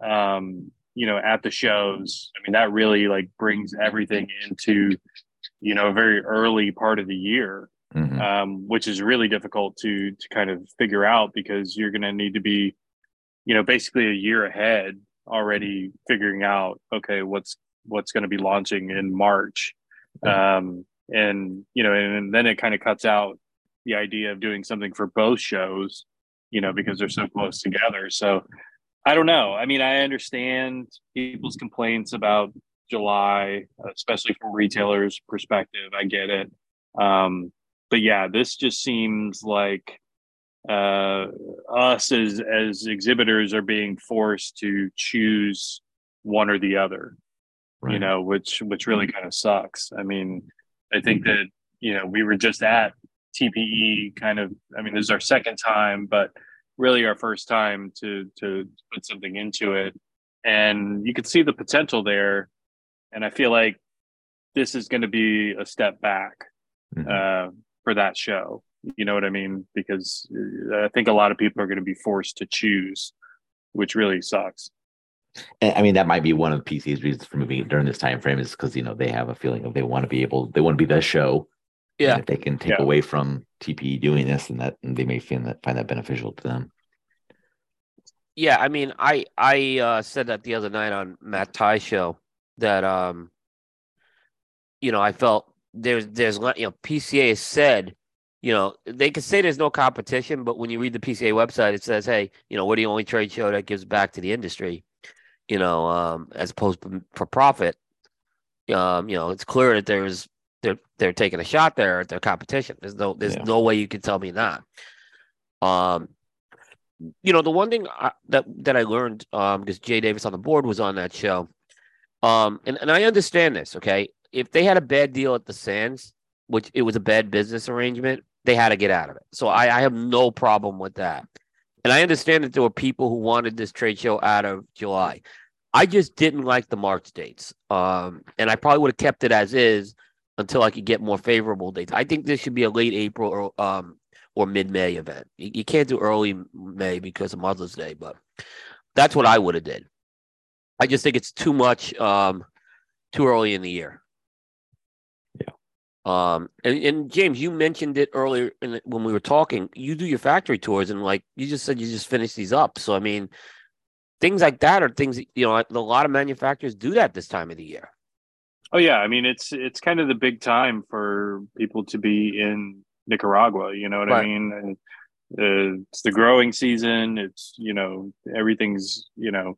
um, you know at the shows i mean that really like brings everything into you know a very early part of the year Mhm. um, which is really difficult to to kind of figure out because you're going to need to be you know basically a year ahead already figuring out okay what's what's going to be launching in march. Um, and you know and, then it kind of cuts out the idea of doing something for both shows you know because they're so close together. So i don't know. I mean i understand people's complaints about july especially from retailers perspective. I get it. Um, but yeah this just seems like uh, us as as exhibitors are being forced to choose one or the other you know which which really kind of sucks. I mean i think that you know we were just at tpe kind of i mean this is our second time but really our first time to to put something into it. And you could see the potential there and i feel like this is going to be a step back Mhm. uh, for that show you know what i mean because uh, i think a lot of people are going to be forced to choose which really sucks And, I mean, that might be one of the PC's reasons for moving it during this time frame is because you know they have a feeling of they want to be able, they want to be the show. Yeah. And if they can take Yeah. away from TPE doing this, and that and they may find that find that beneficial to them. Yeah, I mean, I I uh, said that the other night on Matt Ty show that um, you know, I felt there's there's le- you know PCA said, you know, they could say there's no competition, but when you read the PCA website, it says, hey, you know, we're the only trade show that gives back to the industry, you know, um, as opposed to for profit. Um, you know, it's clear that there's they're they're taking a shot there at their competition. There's no there's Yeah. no way you can tell me not. Um, you know, the one thing I, that that I learned, um, because Jay Davis on the board was on that show, um, and and I understand this. Okay, if they had a bad deal at the Sands, which it was a bad business arrangement, they had to get out of it. So I, I have no problem with that, and I understand that there were people who wanted this trade show out of July. I just didn't like the March dates, um, and I probably would have kept it as is until I could get more favorable dates. I think this should be a late April or um, or mid May event. You, you can't do early May because of Mother's Day, but that's what I would have did. I just think it's too much, um, too early in the year. Um, and, and James, you mentioned it earlier in the, when we were talking. You do your factory tours, and like you just said, you just finished these up. So I mean, things like that are things that, you know. A lot of manufacturers do that this time of the year. Oh yeah, I mean it's it's kind of the big time for people to be in Nicaragua. You know what Right. I mean? And uh, it's the growing season. It's you know everything's you know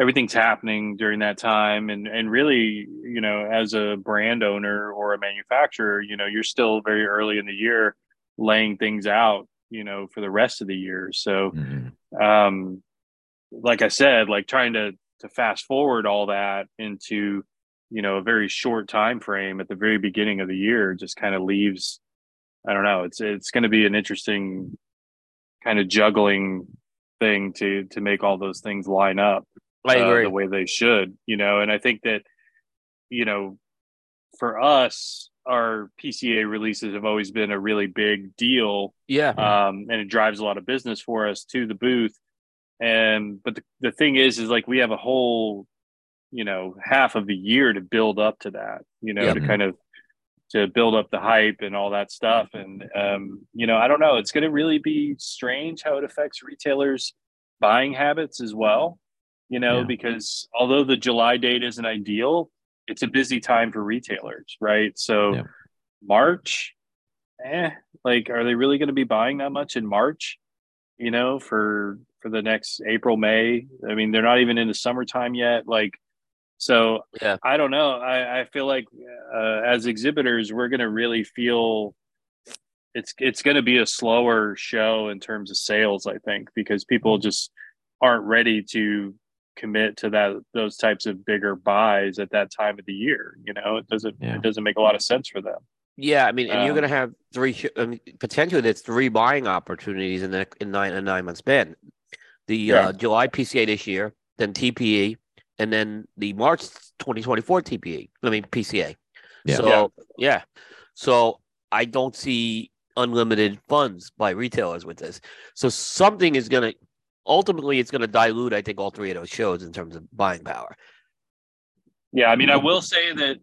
everything's happening during that time, and and really you know as a brand owner or a manufacturer, you know you're still very early in the year laying things out. You know for the rest of the year. So Mhm. um like i said like trying to to fast forward all that into you know a very short time frame at the very beginning of the year just kind of leaves i don't know it's it's going to be an interesting kind of juggling thing to to make all those things line up I uh, the way they should you know and i think that you know for us our pca releases have always been a really big deal yeah, um, and it drives a lot of business for us to the booth. And but the, the thing is, is like we have a whole, you know, half of the year to build up to that, you know, Yep. to kind of to build up the hype and all that stuff. And um, you know, I don't know, it's going to really be strange how it affects retailers' buying habits as well. You know, Yeah. because although the July date isn't ideal, it's a busy time for retailers, right? So Yeah. March, eh, like are they really going to be buying that much in March? You know, for for the next April, May. I mean, they're not even in the summertime yet. Like, so Yeah. I don't know. I, I feel like uh, as exhibitors, we're going to really feel it's it's going to be a slower show in terms of sales. I think because people just aren't ready to commit to that those types of bigger buys at that time of the year. You know, it doesn't Yeah. it doesn't make a lot of sense for them. Yeah, I mean, and you're Um, going to have three, I mean, potentially that's three buying opportunities in the in nine a nine month span. The Yeah. uh, July PCA this year, then TPE, and then the March 2024 TPE. I mean PCA. Yeah. So yeah, so I don't see unlimited funds by retailers with this. So something is going to ultimately it's going to dilute. I think all three of those shows in terms of buying power. Yeah, I mean, I will say that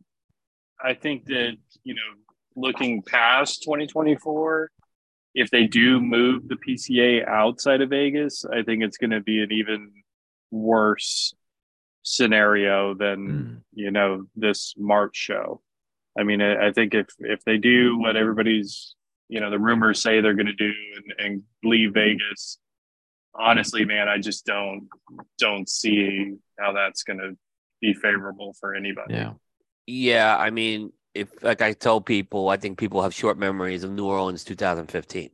I think that you know, looking past 2024, if they do move the PCA outside of Vegas, I think it's going to be an even worse scenario than Mm. you know this March show. I mean, I, I think if if they do what everybody's you know the rumors say they're going to do and, and leave Vegas, honestly, man, I just don't don't see how that's going to be favorable for anybody. Yeah. Yeah, I mean, if like I tell people, I think people have short memories of New Orleans 2015.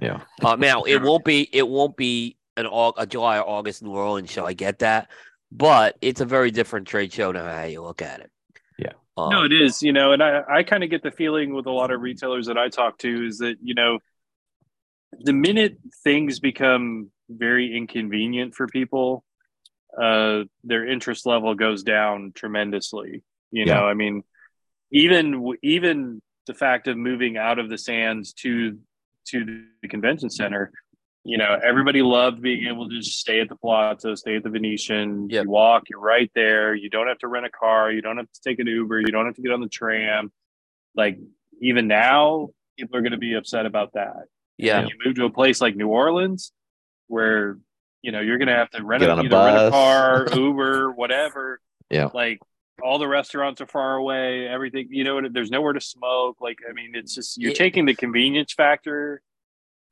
Yeah. Uh, now it won't be it won't be an Au- a July or August New Orleans show. I get that, but it's a very different trade show now. How you look at it. Yeah. Um, No, it is, you know, and I, I kind of get the feeling with a lot of retailers that I talk to is that, you know, the minute things become very inconvenient for people, uh, their interest level goes down tremendously. You Yeah. know, I mean, even even the fact of moving out of the sands to to the convention center, you know, everybody loved being able to just stay at the Palazzo, stay at the Venetian. Yep. You walk, you're right there. You don't have to rent a car. You don't have to take an Uber. You don't have to get on the tram. Like even now, people are going to be upset about that. Yeah, you move to a place like New Orleans, where you know you're going to have to rent a, a rent a car, Uber, whatever. Yeah. Like all the restaurants are far away. Everything, you know, there's nowhere to smoke. Like I mean, it's just you're Yeah. taking the convenience factor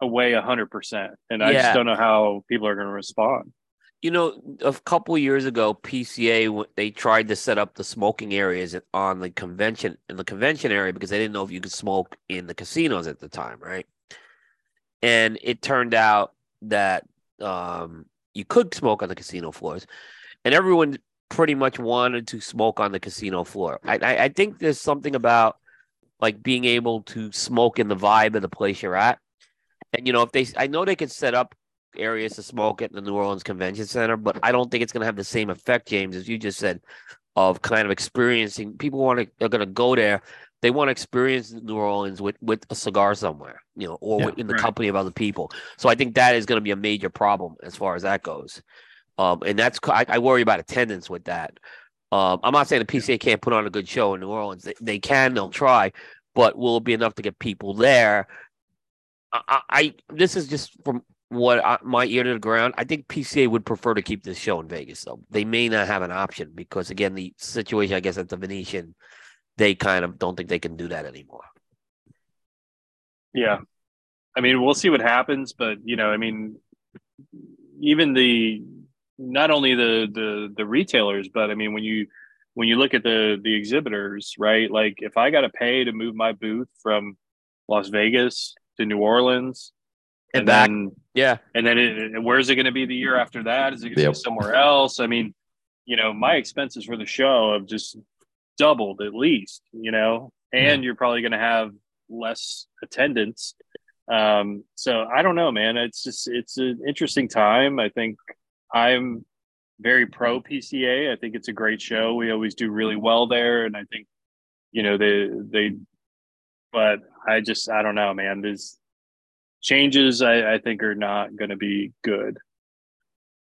away a hundred percent, and I Yeah. just don't know how people are going to respond. you know, a couple of years ago, PCA they tried to set up the smoking areas on the convention in the convention area because they didn't know if you could smoke in the casinos at the time, right? And it turned out that um, you could smoke on the casino floors, and everyone pretty much wanted to smoke on the casino floor. I, I, I think there's something about like being able to smoke in the vibe of the place you're at. And you know, if they, I know they could set up areas to smoke at the New Orleans Convention Center, but I don't think it's going to have the same effect, James, as you just said, of kind of experiencing. People want to are going to go there. They want to experience New Orleans with with a cigar somewhere, you know, or Yeah. in the Right. company of other people. So I think that is going to be a major problem as far as that goes. Um, and that's I, I worry about attendance with that. Um, I'm not saying the PCA can't put on a good show in New Orleans. They, they can, they'll try, but will it be enough to get people there? I, I, this is just from what I, my ear to the ground. I think PCA would prefer to keep this show in Vegas, though. They may not have an option because, again, the situation, I guess, at the Venetian, they kind of don't think they can do that anymore. Yeah. I mean, we'll see what happens, but you know, I mean, even the not only the the the retailers, but I mean, when you when you look at the the exhibitors, right? Like, if I got to pay to move my booth from Las Vegas to New Orleans, And back. then Yeah, and then it, where's it going to be the year after that? Is it going to Yep. be somewhere else? I mean, you know, my expenses for the show have just doubled at least, you know, and you're probably going to have less attendance. Um, so I don't know, man. It's just it's an interesting time. I think I'm very pro PCA. I think it's a great show. We always do really well there, and I think you know they they. But I just I don't know, man. There's changes I, I think are not going to be good.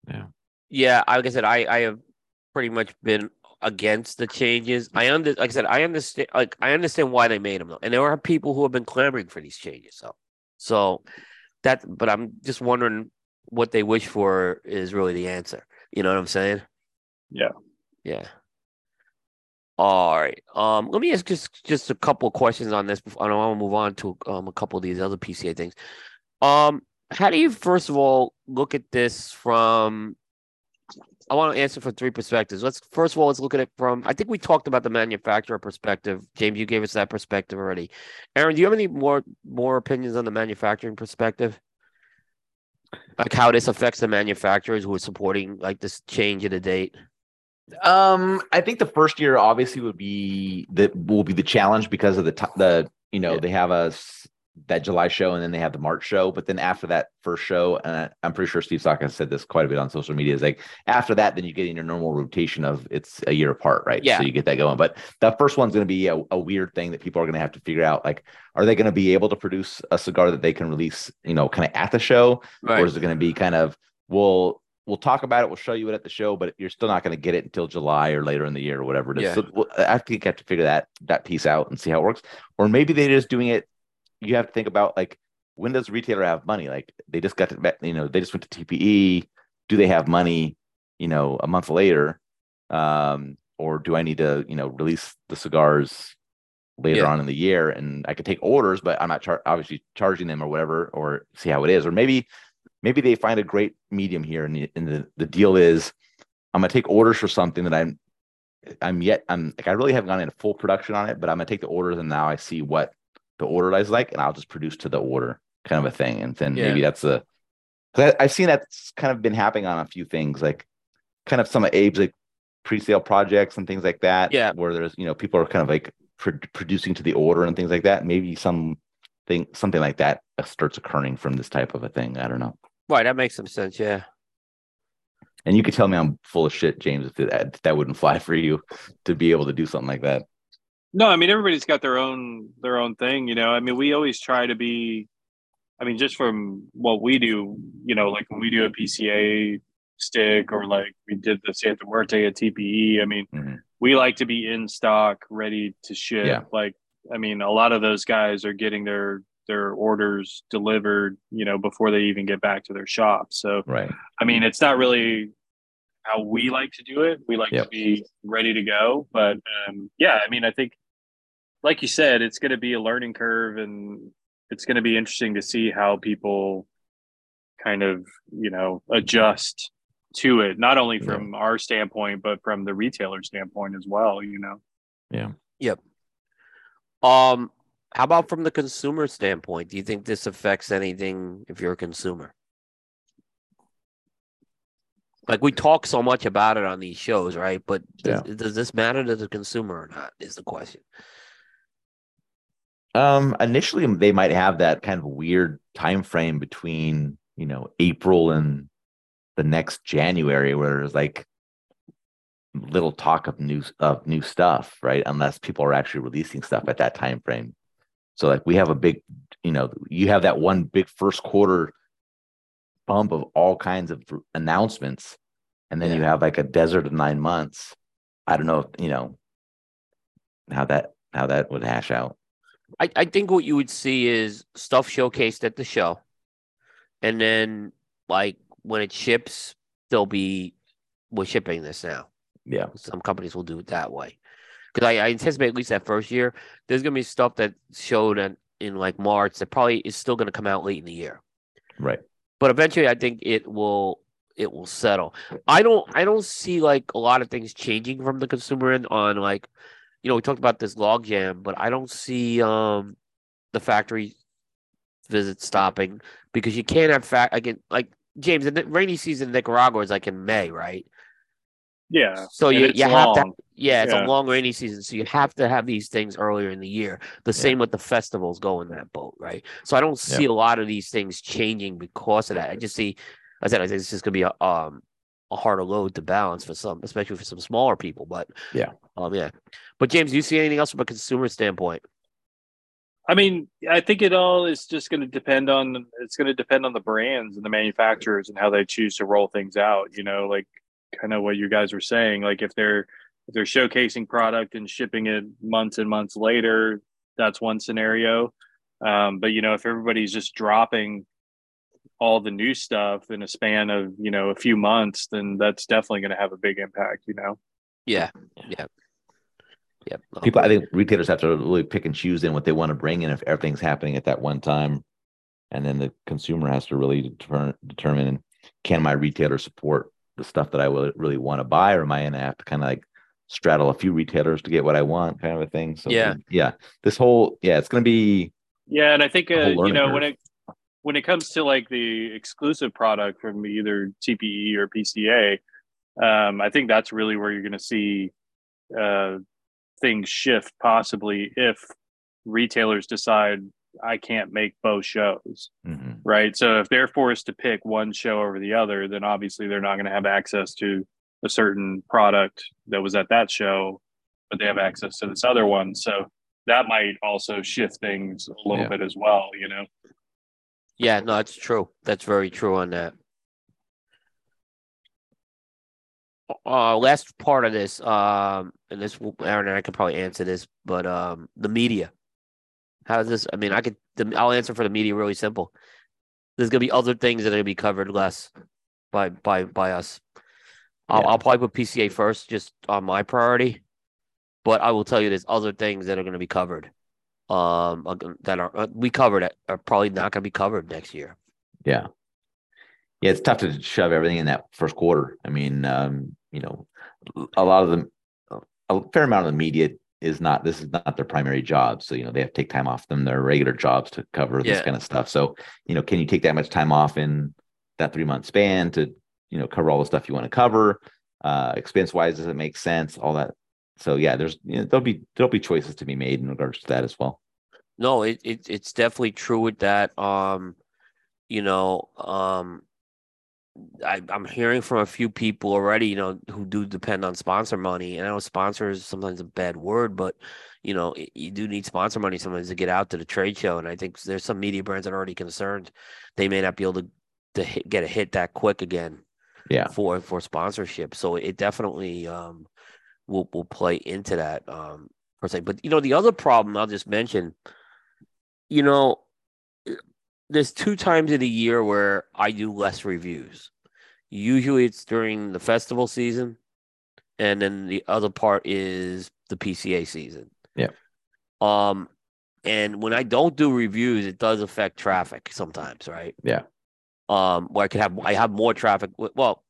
Yeah. Yeah. Like I said, I I have pretty much been against the changes. I under like I said, I understand like I understand why they made them though, and there are people who have been clamoring for these changes. So, so that. But I'm just wondering what they wish for is really the answer. You know what I'm saying? Yeah. Yeah. All right. Um, let me ask just just a couple of questions on this. Before, I don't want to move on to um a couple of these other PCA things. Um, how do you first of all look at this from? I want to answer from three perspectives. Let's first of all let's look at it from. I think we talked about the manufacturer perspective. James, you gave us that perspective already. Aaron, do you have any more more opinions on the manufacturing perspective? Like how this affects the manufacturers who are supporting like this change in the date. Um, I think the first year obviously would be the will be the challenge because of the t- the you know Yeah. they have a that July show and then they have the March show, but then after that first show, and I- I'm pretty sure Steve Saka has said this quite a bit on social media, is like after that, then you get in your normal rotation of it's a year apart, right? Yeah. So you get that going. But that first one's going to be a, a weird thing that people are going to have to figure out. Like, are they going to be able to produce a cigar that they can release, you know, kind of at the show, or is it going to be kind of we'll we'll talk about it, we'll show you it at the show, but you're still not going to get it until July or later in the year or whatever it is. Yeah. So we'll, I think you have to figure that that piece out and see how it works. Or maybe they're just doing it. You have to think about like when does retailer have money? Like they just got to you know they just went to TPE. Do they have money? You know, a month later, um, or do I need to you know release the cigars later Yeah. on in the year and I could take orders, but I'm not char- obviously charging them or whatever, or see how it is, or maybe maybe they find a great medium here and the, and the, the deal is i'm going to take orders for something that i'm i'm yet i'm like i really haven't gone into full production on it but i'm going to take the orders and now i see what the order I like and i'll just produce to the order kind of a thing and then Yeah. maybe that's a because i've seen that's kind of been happening on a few things like kind of some of abe's like pre-sale projects and things like that Yeah. where there's you know people are kind of like pro- producing to the order and things like that maybe some thing something like that uh, starts occurring from this type of a thing i don't know Right, that makes some sense. Yeah. And you could tell me I'm full of shit, James, if that, that wouldn't fly for you to be able to do something like that. No, I mean everybody's got their own their own thing, you know. I mean, we always try to be I mean, just from what we do, you know, like when we do a PCA stick or like we did the Santa Muerte at TPE, I mean, Mhm. we like to be in stock, ready to ship. Yeah. Like, I mean, a lot of those guys are getting their their orders delivered, you know, before they even get back to their shop. So Right. I mean, it's not really how we like to do it. We like Yep. to be ready to go. But um, yeah, I mean, I think, like you said, it's going to be a learning curve and it's going to be interesting to see how people kind of, you know, adjust to it, not only from our standpoint, but from the retailer standpoint as well, you know? Yeah. Yep. Um, how about from the consumer standpoint? Do you think this affects anything if you're a consumer? Like we talk so much about it on these shows, right? But does, does this matter to the consumer or not? Is the question. Um, initially they might have that kind of weird time frame between, you know, April and the next January where there's like little talk of new of new stuff, right? Unless people are actually releasing stuff at that time frame. So like we have a big, you know, you have that one big first quarter bump of all kinds of announcements, and then you have like a desert of nine months. I don't know, if, you know, how that how that would hash out. I, I think what you would see is stuff showcased at the show. And then like when it ships, they'll be we're shipping this now. Yeah. Some companies will do it that way. Because I, I anticipate at least that first year, there's gonna be stuff that showed in, in like March that probably is still gonna come out late in the year. Right. But eventually I think it will it will settle. I don't I don't see like a lot of things changing from the consumer end on like you know, we talked about this logjam, but I don't see um the factory visit stopping because you can't have fact again like James, the rainy season in Nicaragua is like in May, right? Yeah. So you, you have to long. yeah, it's Yeah. a long rainy season, so you have to have these things earlier in the year. The same with the festivals go in that boat, right? So I don't see a lot of these things changing because of that. I just see, I said, I think it's just gonna be a um a harder load to balance for some, especially for some smaller people. But Yeah. um, yeah. But James, do you see anything else from a consumer standpoint? I mean, I think it all is just going to depend on it's going to depend on the brands and the manufacturers and how they choose to roll things out. You know, like kind of what you guys were saying. Like if they're if they're showcasing product and shipping it months and months later, that's one scenario. Um, but you know, if everybody's just dropping all the new stuff in a span of you know a few months, then that's definitely going to have a big impact. You know. Yeah, yeah, yeah. People, I think retailers have to really pick and choose in what they want to bring in if everything's happening at that one time, and then the consumer has to really determine determine can my retailer support the stuff that I will really want to buy, or am I going to have to kind of like straddle a few retailers to get what I want, kind of a thing. So Yeah. yeah, this whole yeah, it's going to be Yeah, and I think uh, you know curve. when it when it comes to like the exclusive product from either TPE or PCA, um, I think that's really where you're going to see uh, things shift possibly if retailers decide I can't make both shows, Mm-hmm. right? So if they're forced to pick one show over the other, then obviously they're not going to have access to a certain product that was at that show, but they have access to this other one. So that might also shift things a little Yeah. bit as well, you know? Yeah, no, that's true. That's very true on that. Uh, last part of this, um, and this will- Aaron and I could probably answer this, but um, the media. How's this? I mean, I could. The, I'll answer for the media really simple. There's gonna be other things that are gonna be covered less by by by us. I'll, Yeah. I'll probably put PCA first, just on my priority. But I will tell you, there's other things that are gonna be covered. Um, that are uh, we covered it are probably not gonna be covered next year. Yeah. Yeah, it's tough to shove everything in that first quarter. I mean, um, you know, a lot of them, a fair amount of the media is not, this is not their primary job. So, you know, they have to take time off them, their regular jobs to cover this Yeah. kind of stuff. So, you know, can you take that much time off in that three month span to, you know, cover all the stuff you want to cover? Uh, expense wise, does it make sense? All that. So yeah, there's, you know, there'll be, there'll be choices to be made in regards to that as well. No, it, it it's definitely true with that. Um, you know, um, I, I'm hearing from a few people already, you know, who do depend on sponsor money. And I know sponsor is sometimes a bad word, but you know, you do need sponsor money sometimes to get out to the trade show. And I think there's some media brands that are already concerned they may not be able to to hit, get a hit that quick again. Yeah. For for sponsorship, so it definitely um will will play into that um per se. But you know, the other problem I'll just mention, you know, there's two times in a year where I do less reviews. Usually it's during the festival season, and then the other part is the PCA season. Yeah. Um, and when I don't do reviews, it does affect traffic sometimes, right? Yeah. Um, where I could have I have more traffic. Well,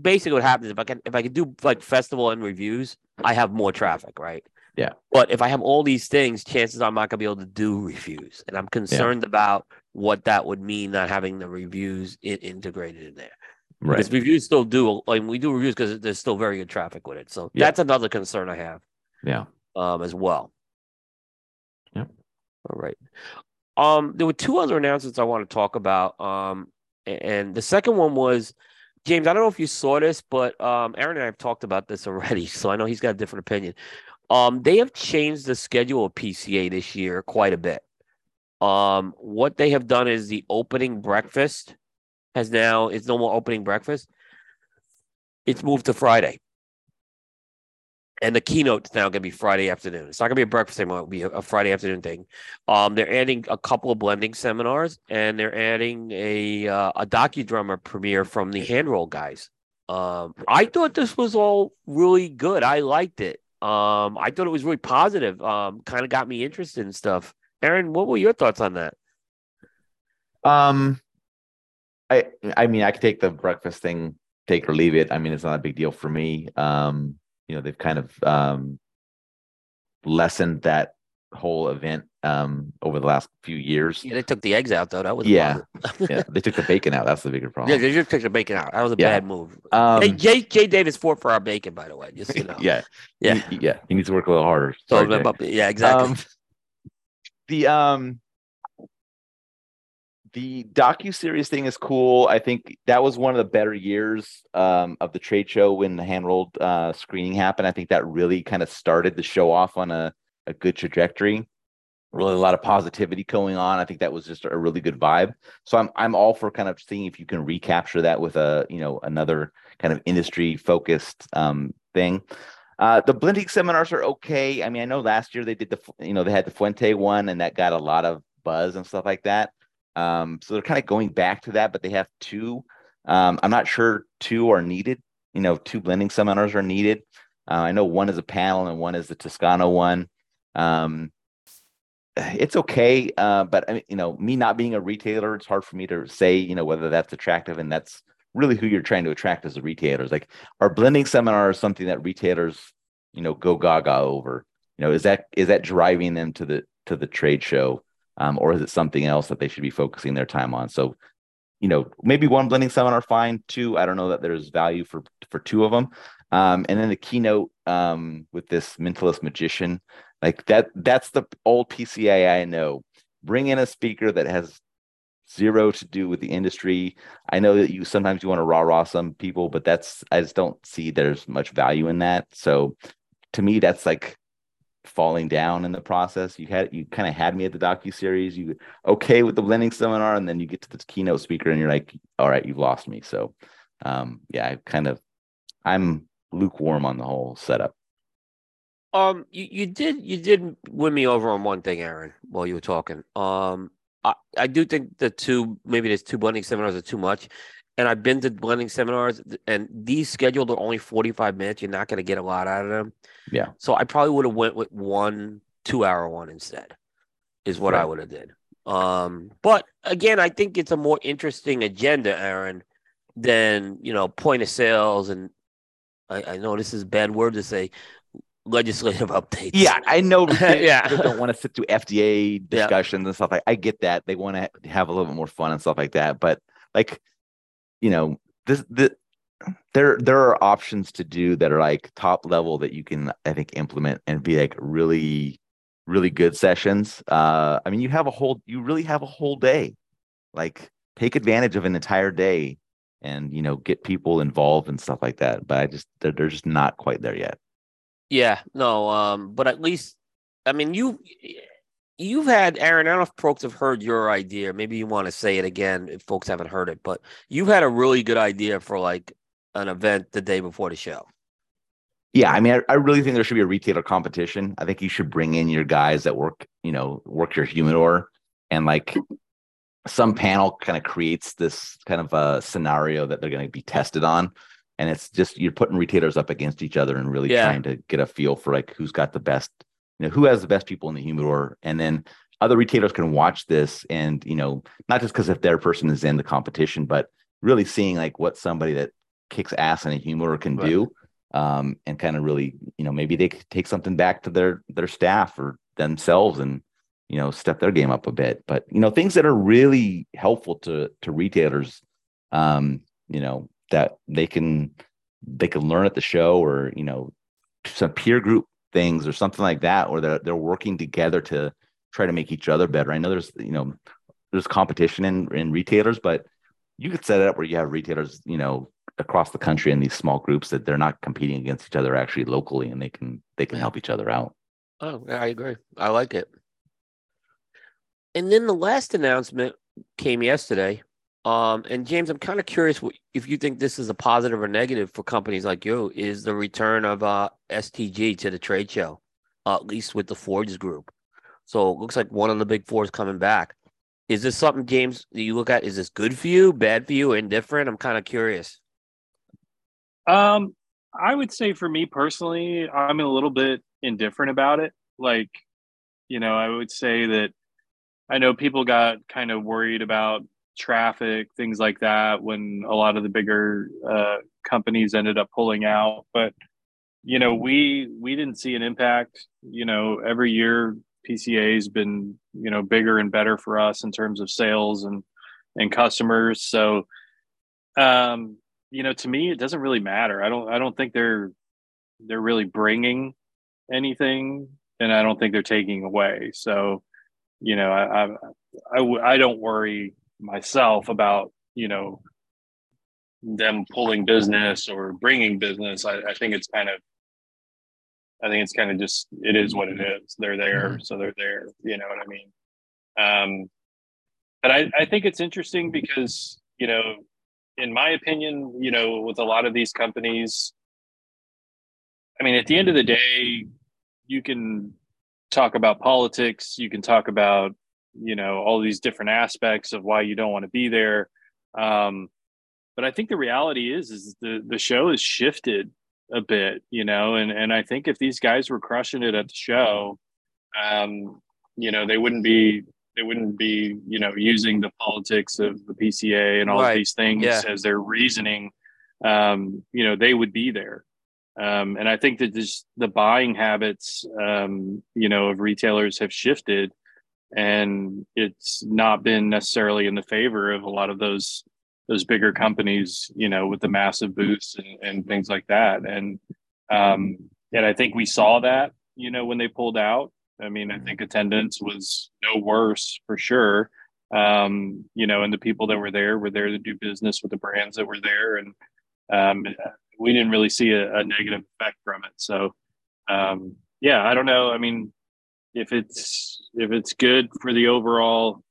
basically, what happens if I can if I can do like festival and reviews, I have more traffic, right? Yeah. But if I have all these things, chances are I'm not gonna be able to do reviews, and I'm concerned about what that would mean not having the reviews in, integrated in there. Right. Because reviews still do like we do reviews because there's still very good traffic with it. So Yeah. that's another concern I have Yeah. um as well. Yep. All right. Um, there were two other announcements I want to talk about. Um, and the second one was James. I don't know if you saw this, but um, Aaron and I have talked about this already, so I know he's got a different opinion. Um, they have changed the schedule of PCA this year quite a bit. Um, what they have done is the opening breakfast has now it's no more opening breakfast. It's moved to Friday. And the keynote's now going to be Friday afternoon. It's not going to be a breakfast anymore. It'll be a, Friday afternoon thing. Um, they're adding a couple of blending seminars, and they're adding a uh, a docudrama premiere from the Handroll guys. Um, I thought this was all really good. I liked it. Um, I thought it was really positive. Um, kind of got me interested in stuff. Aaron, what were your thoughts on that? Um, I I mean, I could take the breakfast thing, take or leave it. I mean, it's not a big deal for me. Um, you know, they've kind of um lessened that whole event um over the last few years. Yeah, they took the eggs out though. That was Yeah. Yeah, they took the bacon out. That's the bigger problem. yeah, they just took the bacon out. That was a Yeah. bad move. Um, hey, Jay, Jay Davis fought for our bacon, by the way. Just you know. yeah, Yeah. he- yeah. He needs to work a little harder. Sorry, yeah, exactly. Um, the um the docu series thing is cool. I think that was one of the better years um, of the trade show when the hand rolled uh, screening happened. I think that really kind of started the show off on a, a good trajectory. Really, a lot of positivity going on. I think that was just a really good vibe. So I'm I'm all for kind of seeing if you can recapture that with a you know another kind of industry focused um, thing. Uh, the blending seminars are okay. I mean, I know last year they did the, you know, they had the Fuente one and that got a lot of buzz and stuff like that. Um, so they're kind of going back to that, but they have two. Um, I'm not sure two are needed. You know, two blending seminars are needed. Uh, I know one is a panel and one is the Toscano one. Um, it's okay, uh, but I mean, you know, me not being a retailer, it's hard for me to say, you know, whether that's attractive, and that's really who you're trying to attract as a retailer. Like, are blending seminars something that retailers, you know, go gaga over? You know, is that is that driving them to the to the trade show? um, or is it something else that they should be focusing their time on? So, you know, maybe one blending seminar, fine. Two, I don't know that there's value for for two of them. Um, and then the keynote um, with this mentalist magician, like that, that's the old PCA I know. Bring in a speaker that has zero to do with the industry. I know that you sometimes you want to rah rah some people, but that's I just don't see there's much value in that. So to me, that's like falling down in the process. You had you kind of had me at the docu series. You okay with the blending seminar, and then you get to the keynote speaker, and you're like, all right, you've lost me. So um, yeah, I kind of I'm lukewarm on the whole setup. Um, you, you did you did win me over on one thing, Aaron, while you were talking. Um, I, I do think the two maybe there's two blending seminars are too much. And I've been to blending seminars, and these scheduled are only 45 minutes. You're not going to get a lot out of them. Yeah. So I probably would have went with one two hour one instead, is what right. I would have did. Um, but again, I think it's a more interesting agenda, Aaron, than you know point of sales and I, I know this is a bad word to say legislative updates. Yeah, I know. yeah, don't want to sit through FDA discussions yeah. and stuff like. I get that they want to have a little bit more fun and stuff like that, but like, you know, this the there there are options to do that are like top level that you can I think implement and be like really really good sessions. Uh, I mean, you have a whole you really have a whole day. Like, take advantage of an entire day and you know get people involved and stuff like that. But I just they're, they're just not quite there yet. Yeah, no, um, but at least I mean you you've had Aaron. I don't know if folks have heard your idea. Maybe you want to say it again if folks haven't heard it, but you've had a really good idea for like an event the day before the show. Yeah, I mean, I, I, really think there should be a retailer competition. I think you should bring in your guys that work, you know, work your humidor and like some panel kind of creates this kind of a scenario that they're going to be tested on and it's just you're putting retailers up against each other and really yeah. trying to get a feel for like who's got the best you know who has the best people in the humidor and then other retailers can watch this and you know not just because if their person is in the competition but really seeing like what somebody that kicks ass in a humidor can right. do um, and kind of really you know maybe they could take something back to their their staff or themselves and you know step their game up a bit but you know things that are really helpful to to retailers um you know that they can they can learn at the show or you know some peer group things or something like that or they're, they're working together to try to make each other better. I know there's you know there's competition in in retailers but you could set it up where you have retailers you know across the country in these small groups that they're not competing against each other actually locally and they can they can help each other out. Oh i agree. I like it. And then the last announcement came yesterday. Um, and James, I'm kind of curious if you think this is a positive or negative for companies like you. Is the return of uh, STG to the trade show, uh, at least with the Forge Group? So it looks like one of the big four is coming back. Is this something, James, that you look at? Is this good for you, bad for you, indifferent? I'm kind of curious. Um, I would say for me personally, I'm a little bit indifferent about it. Like, you know, I would say that I know people got kind of worried about traffic, things like that, when a lot of the bigger uh, companies ended up pulling out. But you know, we we didn't see an impact. You know, every year PCA has been you know bigger and better for us in terms of sales and and customers. So, um, you know, to me, it doesn't really matter. I don't I don't think they're they're really bringing anything, and I don't think they're taking away. So you know, I, I, I, I don't worry myself about, you know, them pulling business or bringing business. I, I think it's kind of, I think it's kind of just, it is what it is. They're there. Mm-hmm. So they're there. You know what I mean? Um, but I, I think it's interesting because, you know, in my opinion, you know, with a lot of these companies, I mean, at the end of the day, you can talk about politics you can talk about you know all these different aspects of why you don't want to be there um, but i think the reality is is the the show has shifted a bit you know and and i think if these guys were crushing it at the show um, you know they wouldn't be they wouldn't be you know using the politics of the pca and all right. of these things yeah. as their reasoning um, you know they would be there um, and I think that this, the buying habits, um, you know, of retailers have shifted. And it's not been necessarily in the favor of a lot of those those bigger companies, you know, with the massive booths and, and things like that. And um, and I think we saw that, you know, when they pulled out. I mean, I think attendance was no worse for sure. Um, you know, and the people that were there were there to do business with the brands that were there, and um, we didn't really see a, a negative effect from it. So, um, yeah, I don't know. I mean, if it's if it's good for the overall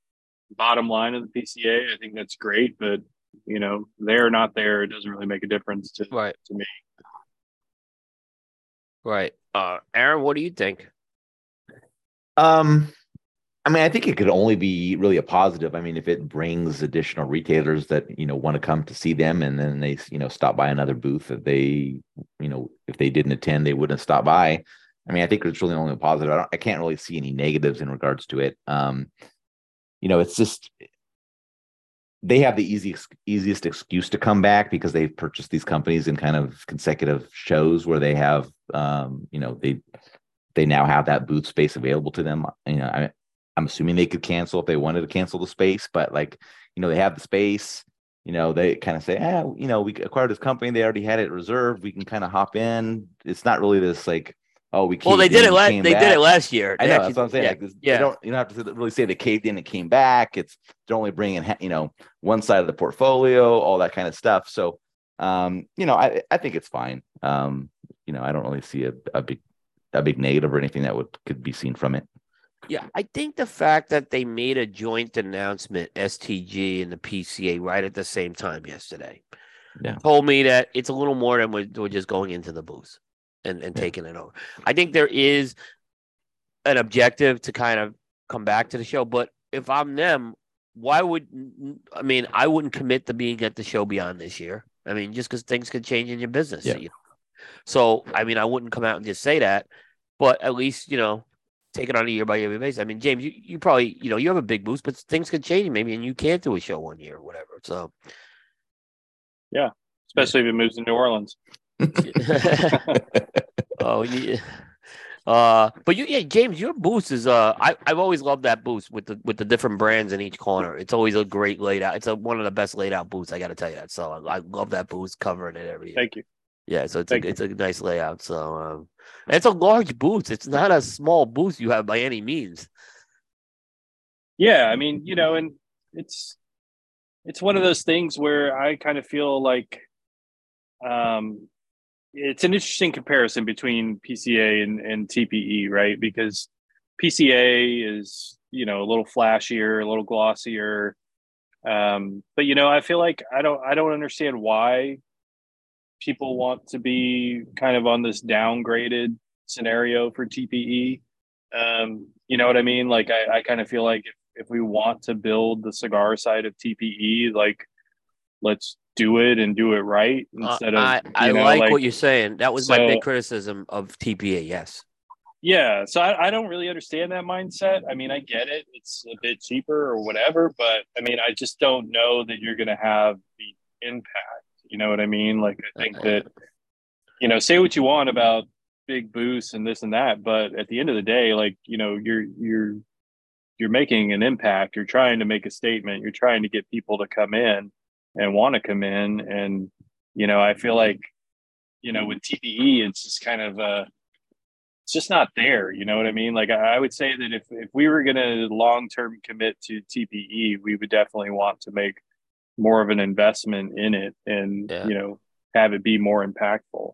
bottom line of the PCA, I think that's great. But you know, they're not there, it doesn't really make a difference to Right. to me. Right. Uh, Aaron, what do you think? Um, I mean, I think it could only be really a positive. I mean, if it brings additional retailers that you know want to come to see them, and then they you know stop by another booth that they you know if they didn't attend, they wouldn't stop by. I mean, I think it's really only a positive. I don't, I can't really see any negatives in regards to it. Um, you know, it's just they have the easiest easiest excuse to come back because they've purchased these companies in kind of consecutive shows where they have um, you know they they now have that booth space available to them. You know, I, I'm assuming they could cancel if they wanted to cancel the space, but like you know they have the space. You know, they kind of say, ah, you know, we acquired this company. They already had it reserved. We can kind of hop in. It's not really this like, oh, we. Well, they did it last. They back. did it last year. I know actually- that's what I'm saying. Yeah, Like this, yeah. you don't you don't have to really say they caved in and came back. It's they're only bringing you know one side of the portfolio, all that kind of stuff. So, um, you know, I I think it's fine. Um, you know, I don't really see a, a big a big negative or anything that would could be seen from it. Yeah, I think the fact that they made a joint announcement, STG and the PCA, right at the same time yesterday, Yeah. told me that it's a little more than we're, we're just going into the booth and, and Yeah. taking it over. I think there is an objective to kind of come back to the show, but if I'm them, why would I mean I wouldn't commit to being at the show beyond this year. I mean, just because things could change in your business. Yeah. you know? So I mean, I wouldn't come out and just say that, but at least you know take it on a year by year basis. I mean, James, you, you probably you know you have a big boost, but things could change maybe, and you can't do a show one year or whatever. So yeah, especially if it moves to New Orleans. oh yeah. Uh, but you, yeah, James, your boost is uh, I I've always loved that boost with the with the different brands in each corner. It's always a great laid out. It's a one of the best laid out boosts. I got to tell you that. So I, I love that boost covering it every year. Thank you. Yeah, so it's Thank a, you. it's a nice layout. So um, it's a large booth. It's not a small booth you have by any means. Yeah, I mean, you know, and it's it's one of those things where I kind of feel like um it's an interesting comparison between PCA and, and TPE, right? Because PCA is, you know, a little flashier, a little glossier. Um, but you know, I feel like I don't I don't understand why people want to be kind of on this downgraded scenario for TPE. Um, you know what I mean? Like I, I kind of feel like if, if we want to build the cigar side of TPE, like let's do it and do it right Uh, instead of I I know, like, what you're saying. That was my big criticism of TPA. Yes. Yeah, so I, I don't really understand that mindset. I mean, I get it; it's a bit cheaper or whatever, but I mean, I just don't know that you're going to have the impact. You know what I mean? Like, I think that you know, say what you want about big boosts and this and that, but at the end of the day, like you know, you're you're you're making an impact. You're trying to make a statement. You're trying to get people to come in and want to come in, and you know, I feel like you know, with TPE, it's just kind of uh it's just not there. You know what I mean? Like I I would say that if if we were going to long term commit to TPE, we would definitely want to make more of an investment in it, and Yeah. you know have it be more impactful.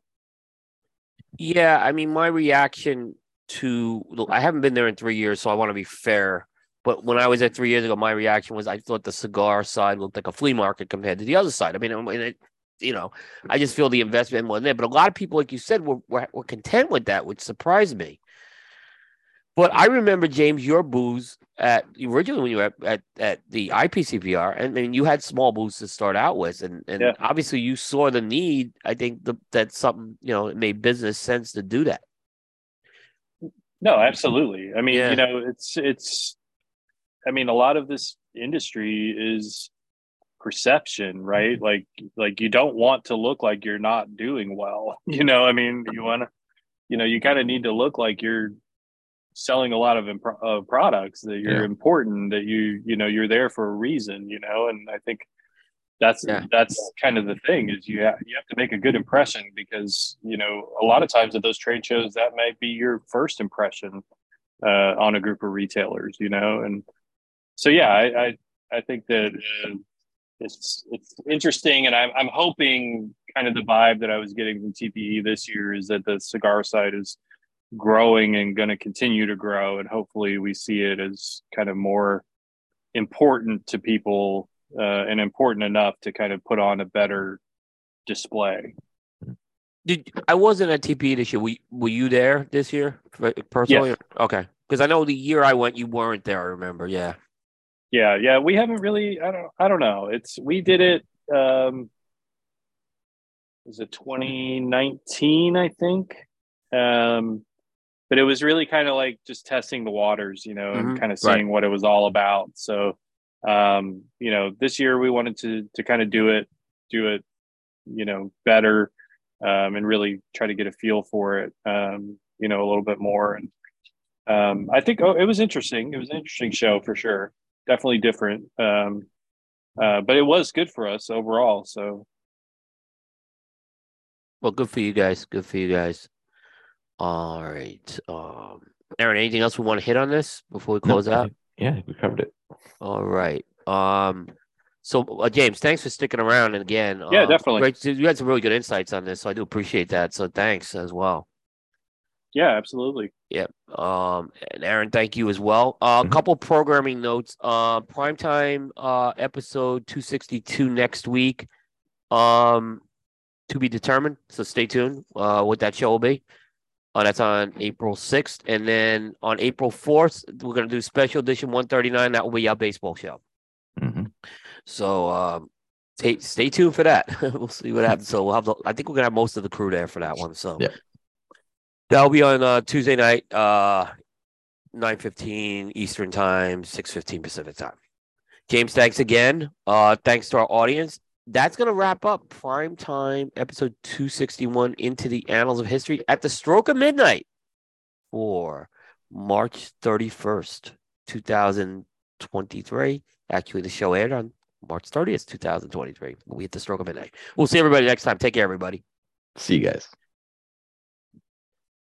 Yeah, I mean, my reaction to I haven't been there in three years, so I want to be fair. But when I was there three years ago, my reaction was I thought the cigar side looked like a flea market compared to the other side. I mean, I mean, it, you know, I just feel the investment wasn't there. But a lot of people, like you said, were, were were content with that, which surprised me. But I remember James, your booze at originally when you were at, at, at the IPCPR, and I mean, you had small booze to start out with, and and Yeah. obviously you saw the need. I think the, that's something you know it made business sense to do that. No, absolutely. I mean, Yeah. you know, it's it's. I mean, a lot of this industry is perception, right? Like, like you don't want to look like you're not doing well. You know, I mean, you want to, you know, you kind of need to look like you're selling a lot of imp- uh, products that you're Yeah. important that you you know you're there for a reason you know and i think that's Yeah. that's kind of the thing is you have you have to make a good impression because you know a lot of times at those trade shows that might be your first impression uh, on a group of retailers you know and so yeah i i, I think that uh, it's it's interesting and I'm, I'm hoping kind of the vibe that i was getting from tpe this year is that the cigar side is growing and going to continue to grow and hopefully we see it as kind of more important to people uh, and important enough to kind of put on a better display Did I wasn't at TPE this year? Were, were you there this year personally? Okay, because I know the year I went, you weren't there. I remember. Yeah. Yeah yeah we haven't really i don't i don't know. It's we did it um was it 2019 i think? Um but it was really kind of like just testing the waters you know and Mhm, kind of right. seeing what it was all about. So um you know this year we wanted to to kind of do it do it you know better um and really try to get a feel for it um you know a little bit more. And um i think oh it was interesting. It was an interesting show for sure definitely different um uh but it was good for us overall so Well, good for you guys. Good for you guys. All right. Um, Aaron, anything else we want to hit on this before we close I out? yeah, we covered it. All right. Um, so uh, James, thanks for sticking around. And again, Yeah, uh, definitely. Great. You had some really good insights on this, so I do appreciate that. So thanks as well. Yeah absolutely Yep. Um, and Aaron, thank you as well. Uh, A Mhm. couple programming notes. Uh, primetime uh episode two sixty two next week. Um, to be determined. So stay tuned. Uh, what that show will be. Uh, that's on April sixth, and then on April fourth, we're gonna do special edition one thirty nine. That will be our baseball show. hmm So um, stay stay tuned for that. we'll see what happens. So we'll have the, I think we're gonna have most of the crew there for that one. So Yep. That'll be on uh, Tuesday night, uh, nine fifteen Eastern time, six fifteen Pacific time. James, thanks again. Uh, thanks to our audience. That's gonna wrap up prime time episode two sixty one into the annals of history at the stroke of midnight for March thirty first, two thousand twenty three. Actually, the show aired on March 30th, 2023. We hit the stroke of midnight. We'll see everybody next time. Take care, everybody. See you guys.